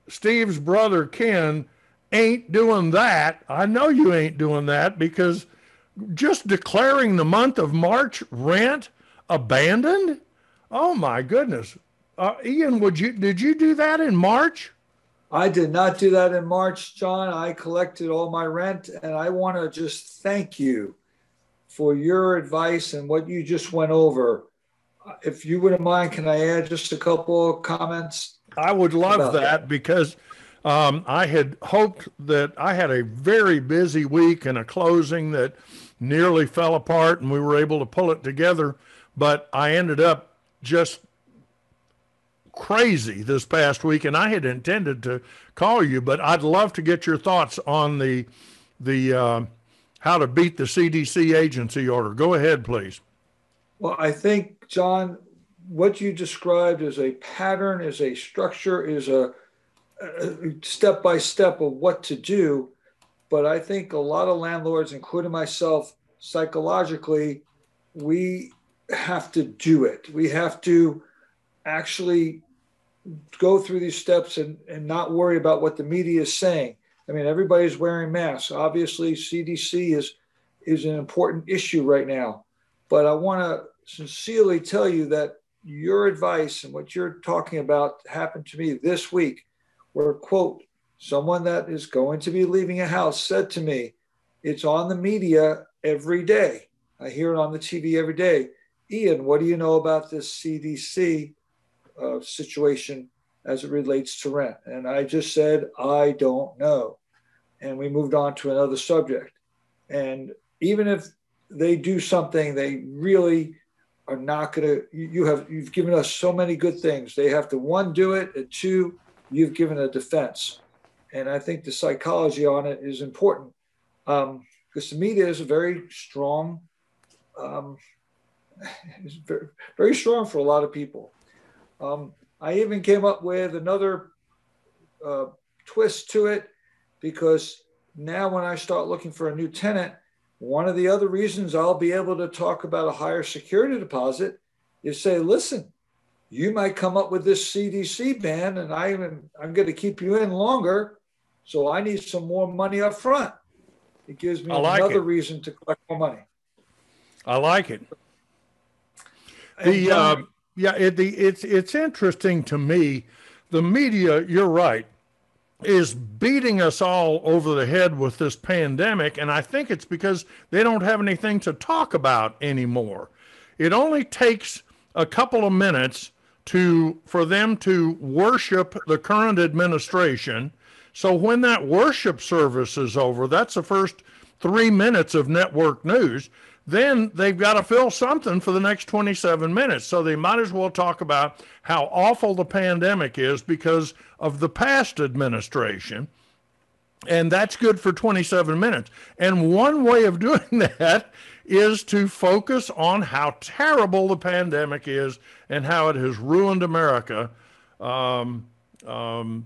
Steve's brother Ken ain't doing that. I know you ain't doing that because just declaring the month of March rent abandoned. Oh my goodness, uh, Ian, would you did you do that in March? I did not do that in March, John. I collected all my rent, and I want to just thank you for your advice and what you just went over. If you wouldn't mind, can I add just a couple of comments? I would love that, that, because um, I had hoped that I had a very busy week and a closing that nearly fell apart, and we were able to pull it together. But I ended up just crazy this past week, and I had intended to call you, but I'd love to get your thoughts on the the uh, how to beat the CDC agency order. Go ahead, please. Well, I think John, what you described is a pattern, is a structure, is a, step by step of what to do. But I think a lot of landlords, including myself, psychologically, we have to do it. We have to actually go through these steps and, and not worry about what the media is saying. I mean, everybody's wearing masks. Obviously, CDC is is an important issue right now. But I want to sincerely tell you that your advice and what you're talking about happened to me this week, where quote, someone that is going to be leaving a house said to me, it's on the media every day. I hear it on the TV every day. Ian, what do you know about this CDC uh, situation as it relates to rent. And I just said, I don't know. And we moved on to another subject. And even if they do something, they really are not going to, you have, you've given us so many good things. They have to one, do it, and two, you've given a defense. And I think the psychology on it is important um, because the media is a very strong, um, very, very strong for a lot of people. Um, I even came up with another uh, twist to it because now when I start looking for a new tenant, one of the other reasons I'll be able to talk about a higher security deposit is say, listen, you might come up with this CDC ban and I even, I'm going to keep you in longer. So I need some more money up front. It gives me like another it. reason to collect more money. I like it. The, uh, yeah, it, the, it's it's interesting to me. The media, you're right, is beating us all over the head with this pandemic, and I think it's because they don't have anything to talk about anymore. It only takes a couple of minutes to for them to worship the current administration. So when that worship service is over, that's the first three minutes of network news then they've got to fill something for the next 27 minutes. So they might as well talk about how awful the pandemic is because of the past administration. And that's good for 27 minutes. And one way of doing that is to focus on how terrible the pandemic is and how it has ruined America um, um,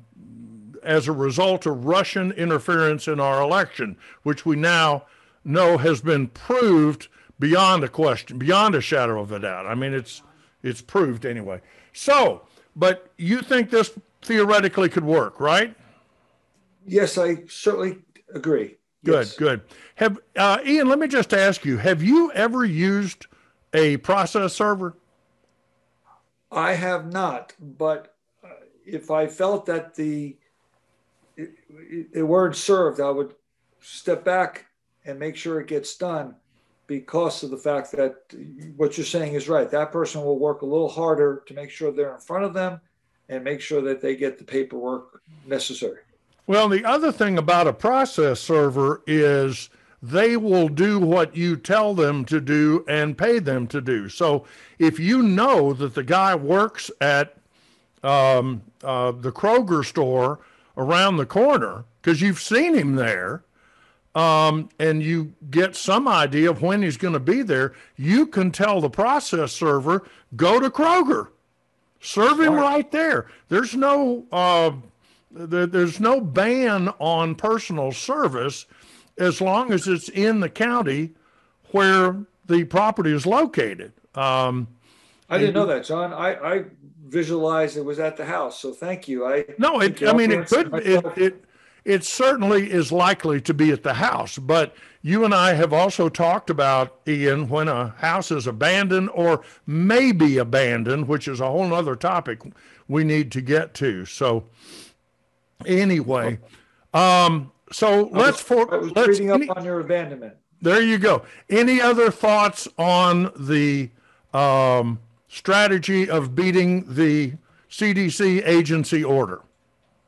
as a result of Russian interference in our election, which we now know has been proved beyond a question, beyond a shadow of a doubt. I mean, it's it's proved anyway. So, but you think this theoretically could work, right? Yes, I certainly agree. Good, yes. good. Have uh, Ian? Let me just ask you: Have you ever used a process server? I have not, but uh, if I felt that the it weren't served, I would step back and make sure it gets done because of the fact that what you're saying is right. That person will work a little harder to make sure they're in front of them and make sure that they get the paperwork necessary. Well, the other thing about a process server is they will do what you tell them to do and pay them to do. So if you know that the guy works at um, uh, the Kroger store around the corner because you've seen him there, um, and you get some idea of when he's going to be there, you can tell the process server, go to Kroger. Serve him right there. There's no uh, there's no ban on personal service as long as it's in the county where the property is located. Um, I didn't know that, John. I, I visualized it was at the house, so thank you. I no, it, I mean it could it, it it certainly is likely to be at the house, but you and I have also talked about Ian when a house is abandoned or may be abandoned, which is a whole other topic we need to get to. So anyway, um, so let's for I was let's reading up any- on your abandonment. there you go. Any other thoughts on the um, strategy of beating the CDC agency order?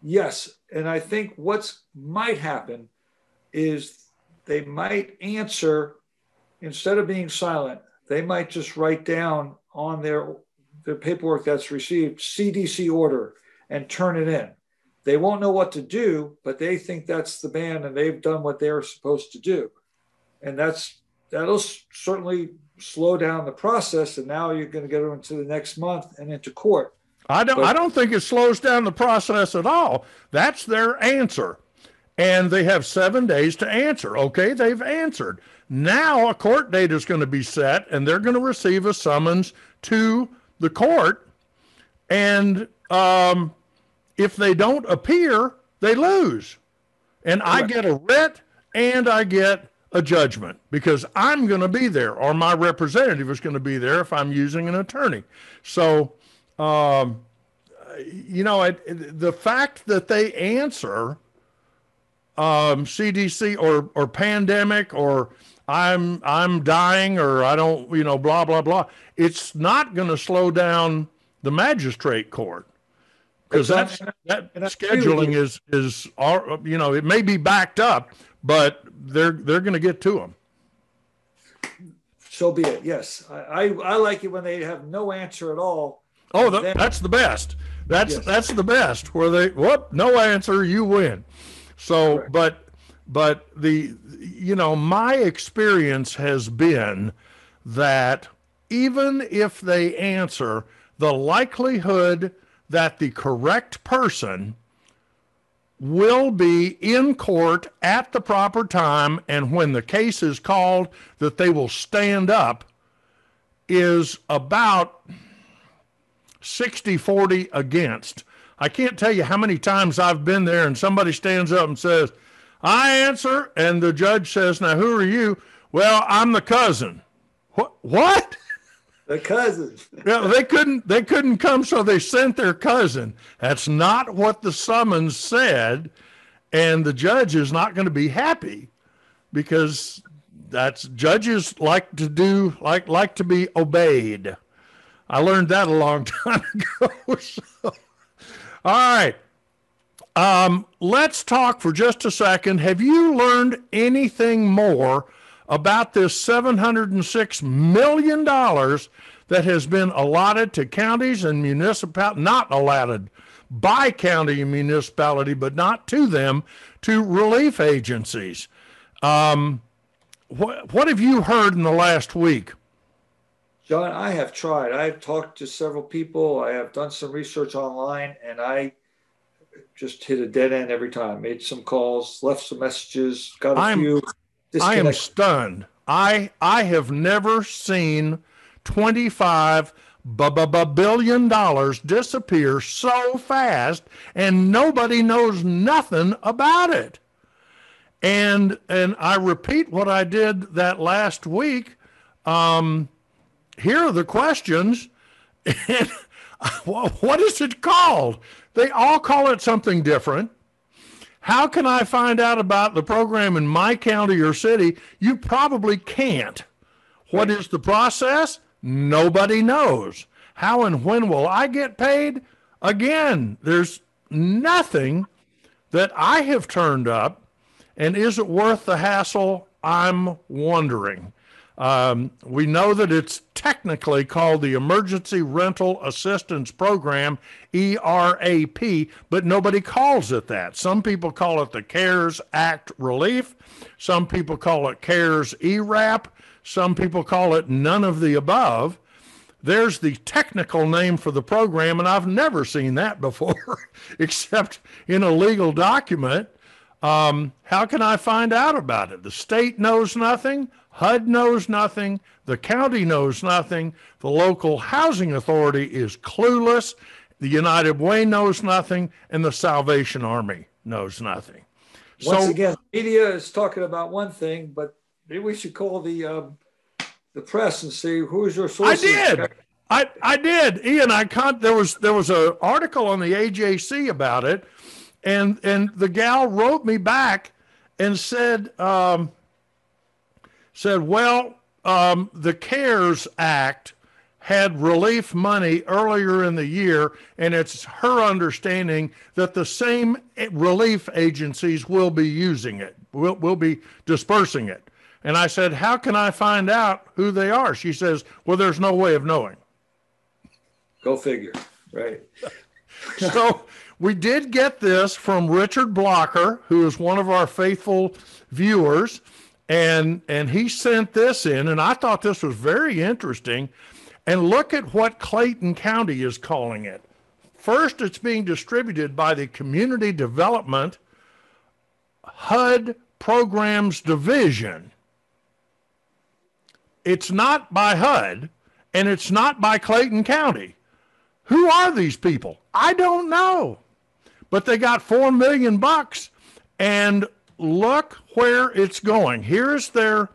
Yes, and I think what's might happen is they might answer instead of being silent. They might just write down on their their paperwork that's received CDC order and turn it in. They won't know what to do, but they think that's the ban and they've done what they're supposed to do, and that's that'll certainly slow down the process. And now you're going to get into the next month and into court. I don't. But- I don't think it slows down the process at all. That's their answer, and they have seven days to answer. Okay, they've answered. Now a court date is going to be set, and they're going to receive a summons to the court. And um, if they don't appear, they lose, and I get a writ and I get a judgment because I'm going to be there, or my representative is going to be there if I'm using an attorney. So um, you know, it, the fact that they answer um, CDC or or pandemic or I'm I'm dying or I don't, you know, blah blah blah. It's not going to slow down the magistrate court because that's that and I agree with scheduling is is you know. It may be backed up, but they're they're going to get to them. So be it. Yes, I, I, I like it when they have no answer at all. Oh, Then- that's the best. That's Yes. that's the best. Where they whoop, no answer, you win. So, Correct. but but the you know my experience has been that even if they answer, the likelihood that the correct person will be in court at the proper time and when the case is called that they will stand up is about 60 40 against. I can't tell you how many times I've been there and somebody stands up and says, I answer, and the judge says, Now who are you? Well, I'm the cousin. What? What? The cousins. Yeah, they couldn't they couldn't come, so they sent their cousin. That's not what the summons said, and the judge is not going to be happy because that's judges like to do like like to be obeyed. I learned that a long time ago. So, all right. Um, let's talk for just a second. Have you learned anything more about this $706 million that has been allotted to counties and municipalities, not allotted by county and municipality, but not to them, to relief agencies? Um, what, what have you heard in the last week? John, I have tried. I've talked to several people. I have done some research online, and I just hit a dead end every time. Made some calls, left some messages, got a I'm- few. I am stunned. I I have never seen 25 bu- bu- bu- billion dollars disappear so fast and nobody knows nothing about it. And and I repeat what I did that last week. Um, here are the questions. And what is it called? They all call it something different. How can I find out about the program in my county or city? You probably can't. What is the process? Nobody knows. How and when will I get paid? Again, there's nothing that I have turned up. And is it worth the hassle? I'm wondering. Um, we know that it's technically called the Emergency Rental Assistance Program, ERAP, but nobody calls it that. Some people call it the CARES Act Relief. Some people call it CARES ERAP. Some people call it none of the above. there's the technical name for the program, and I've never seen that before, except in a legal document. Um, how can I find out about it? The state knows nothing. HUD knows nothing. The county knows nothing. The local housing authority is clueless. The United Way knows nothing. And the Salvation Army knows nothing. Once so, again, media is talking about one thing, but maybe we should call the um, the press and see who's your source. I did. I, I did, Ian. I con- there was there was an article on the AJC about it, and and the gal wrote me back and said um, said, well, um, the CARES Act had relief money earlier in the year, and it's her understanding that the same relief agencies will be using it, will, will be dispersing it. And I said, How can I find out who they are? She says, Well, there's no way of knowing. Go figure. Right. so we did get this from Richard Blocker, who is one of our faithful viewers and and he sent this in and i thought this was very interesting. And look at what clayton county is calling it. First it's being distributed by the community development hud programs division. It's not by hud and it's not by clayton county. Who are these people? I don't know. But they got 4 million bucks and look where it's going. Here's their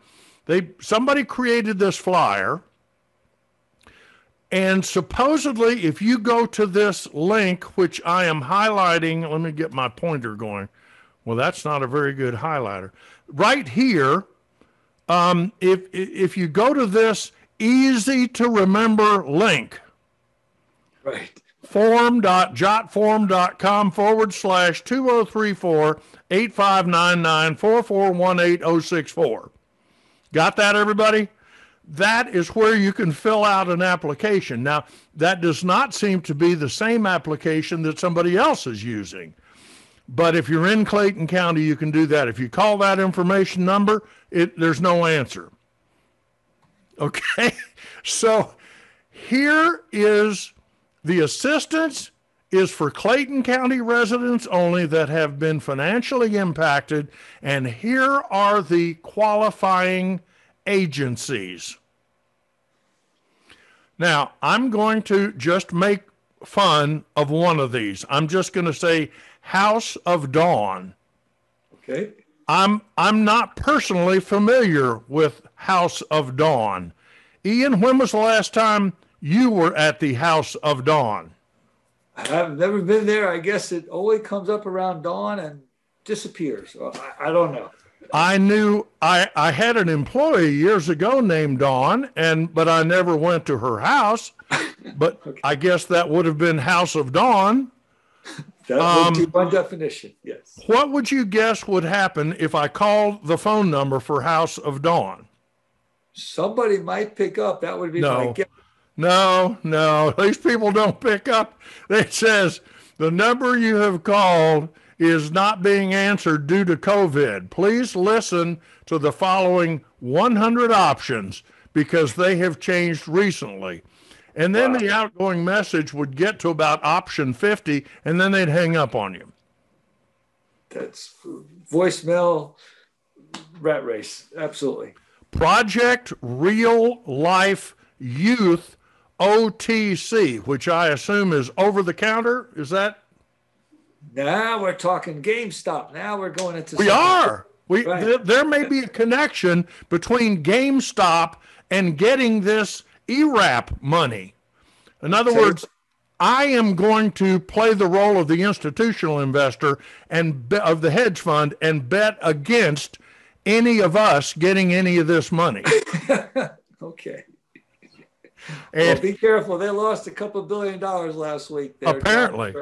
they somebody created this flyer and supposedly if you go to this link which I am highlighting, let me get my pointer going. Well, that's not a very good highlighter. Right here, um, if if you go to this easy to remember link, right form.jotform.com forward slash 2034 8599 4418 064. Got that, everybody? That is where you can fill out an application. Now, that does not seem to be the same application that somebody else is using. But if you're in Clayton County, you can do that. If you call that information number, it, there's no answer. Okay? So here is the assistance is for Clayton County residents only that have been financially impacted, and here are the qualifying agencies. Now, I'm going to just make fun of one of these. I'm just going to say House of Dawn. Okay. I'm I'm not personally familiar with House of Dawn. Ian, when was the last time you were at the House of Dawn. I've never been there. I guess it only comes up around dawn and disappears. I, I don't know. I knew I, I had an employee years ago named Dawn, and but I never went to her house. But okay. I guess that would have been House of Dawn. That um, would be one definition. Yes. What would you guess would happen if I called the phone number for House of Dawn? Somebody might pick up. That would be no. my guess. No, no, these people don't pick up. It says the number you have called is not being answered due to COVID. Please listen to the following 100 options because they have changed recently. And then wow. the outgoing message would get to about option 50 and then they'd hang up on you. That's voicemail rat race. Absolutely. Project Real Life Youth OTC, which I assume is over the counter. Is that? Now we're talking GameStop. Now we're going into. We are. We right. th- there may be a connection between GameStop and getting this ERAP money. In other okay. words, I am going to play the role of the institutional investor and be- of the hedge fund and bet against any of us getting any of this money. okay. And well, be careful. They lost a couple billion dollars last week. There, apparently,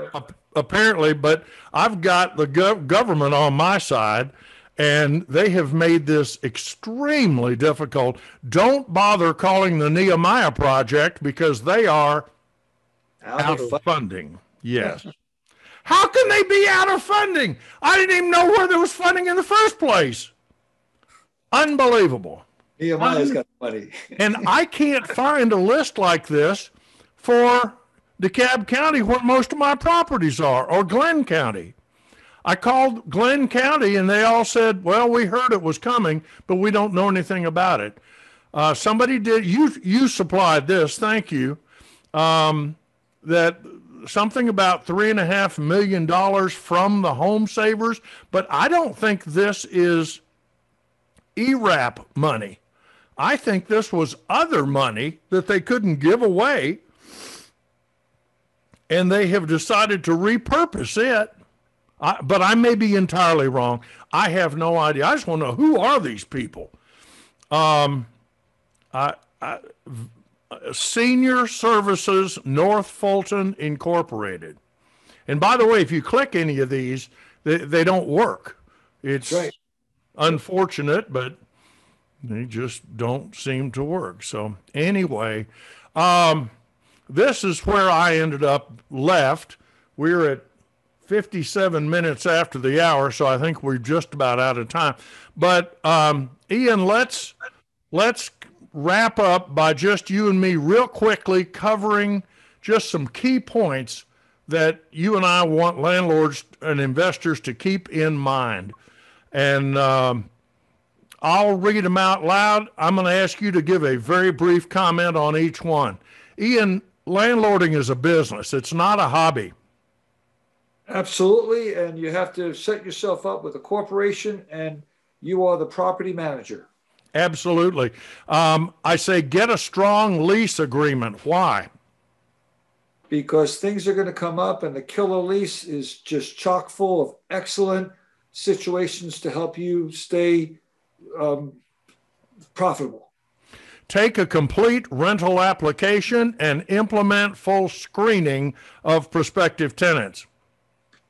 apparently, but I've got the gov- government on my side, and they have made this extremely difficult. Don't bother calling the Nehemiah Project because they are out, out of funding. Yes. How can they be out of funding? I didn't even know where there was funding in the first place. Unbelievable. Got money. and I can't find a list like this for DeKalb County, where most of my properties are, or Glenn County. I called Glenn County and they all said, well, we heard it was coming, but we don't know anything about it. Uh, somebody did, you, you supplied this, thank you, um, that something about three and a half million dollars from the home savers, but I don't think this is ERAP money. I think this was other money that they couldn't give away, and they have decided to repurpose it. I, but I may be entirely wrong. I have no idea. I just want to know who are these people. Um, I, I, Senior Services North Fulton Incorporated. And by the way, if you click any of these, they, they don't work. It's Right. unfortunate, but they just don't seem to work. So anyway, um, this is where I ended up left. We're at 57 minutes after the hour, so I think we're just about out of time. But um, Ian, let's let's wrap up by just you and me real quickly covering just some key points that you and I want landlords and investors to keep in mind. And um, I'll read them out loud. I'm going to ask you to give a very brief comment on each one. Ian, landlording is a business, it's not a hobby. Absolutely. And you have to set yourself up with a corporation and you are the property manager. Absolutely. Um, I say get a strong lease agreement. Why? because things are going to come up and the killer lease is just chock full of excellent situations to help you stay um, profitable Take a complete rental application and implement full screening of prospective tenants.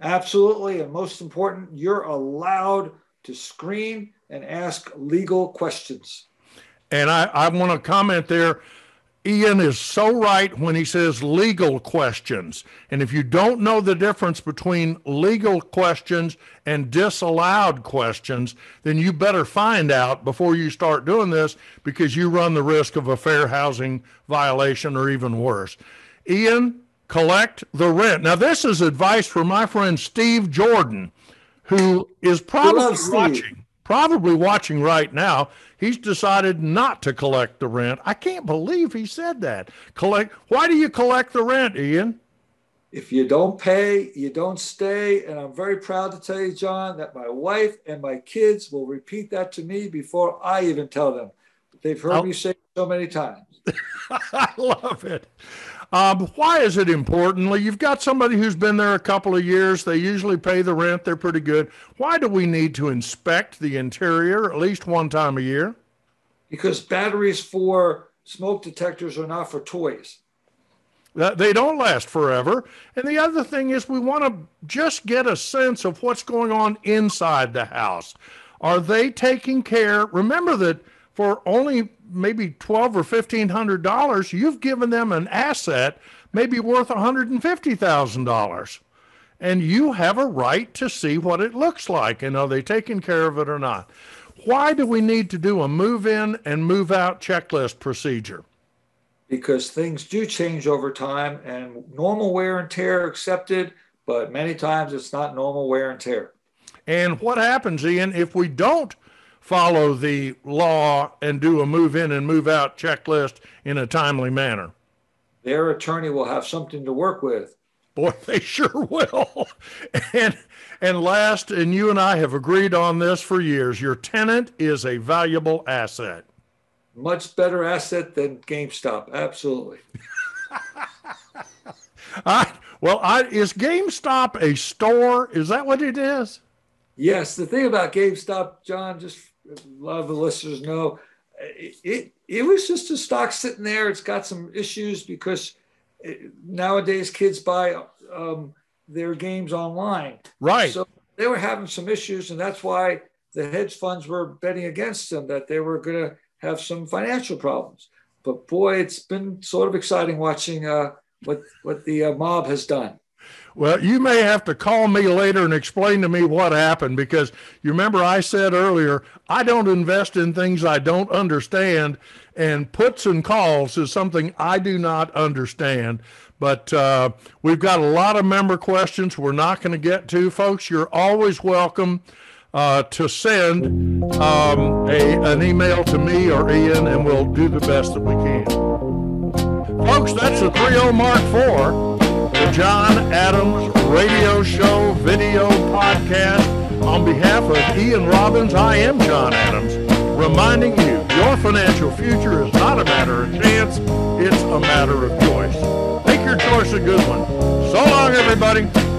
absolutely and most important you're allowed to screen and ask legal questions And I, I want to comment there. Ian is so right when he says legal questions. And if you don't know the difference between legal questions and disallowed questions, then you better find out before you start doing this because you run the risk of a fair housing violation or even worse. Ian, collect the rent. Now, this is advice from my friend Steve Jordan, who is probably watching probably watching right now. He's decided not to collect the rent. I can't believe he said that. Collect. Why do you collect the rent, Ian? if you don't pay you don't stay and i'm very proud to tell you john that my wife and my kids will repeat that to me before i even tell them they've heard Oh. me say it so many times I love it. Um, why is it importantly? You've got somebody who's been there a couple of years. They usually pay the rent. They're pretty good. Why do we need to inspect the interior at least one time a year? because batteries for smoke detectors are not for toys they don't last forever. And the other thing is, we want to just get a sense of what's going on inside the house. Are they taking care? Remember that for only maybe twelve or fifteen hundred dollars, you've given them an asset maybe worth one hundred and fifty thousand dollars, and you have a right to see what it looks like and are they taking care of it or not. Why do we need to do a move in and move out checklist procedure? because things do change over time and normal wear and tear accepted but many times it's not normal wear and tear And what happens, Ian, if we don't follow the law and do a move in and move out checklist in a timely manner? their attorney will have something to work with Boy, they sure will. And and last, and you and I have agreed on this for years, your tenant is a valuable asset. much better asset than gamestop absolutely I, well, I, is GameStop a store? Is that what it is? Yes, the thing about GameStop, John, just a lot of the listeners know, it, it, it was just a stock sitting there. It's got some issues because it, nowadays kids buy um, their games online. Right. So they were having some issues, and that's why the hedge funds were betting against them that they were going to have some financial problems. But boy, it's been sort of exciting watching uh, what what the uh, mob has done. Well, you may have to call me later and explain to me what happened because you remember I said earlier, I don't invest in things I don't understand, and puts and calls is something I do not understand. But uh, we've got a lot of member questions we're not going to get to. Folks, you're always welcome uh, to send um, a, an email to me or Ian, and we'll do the best that we can. Folks, that's the 30 Mark IV John Adams Radio Show video podcast. On behalf of Ian Robbins, I am John Adams, reminding you your financial future is not a matter of chance, it's a matter of choice. Make your choice a good one. So long, everybody.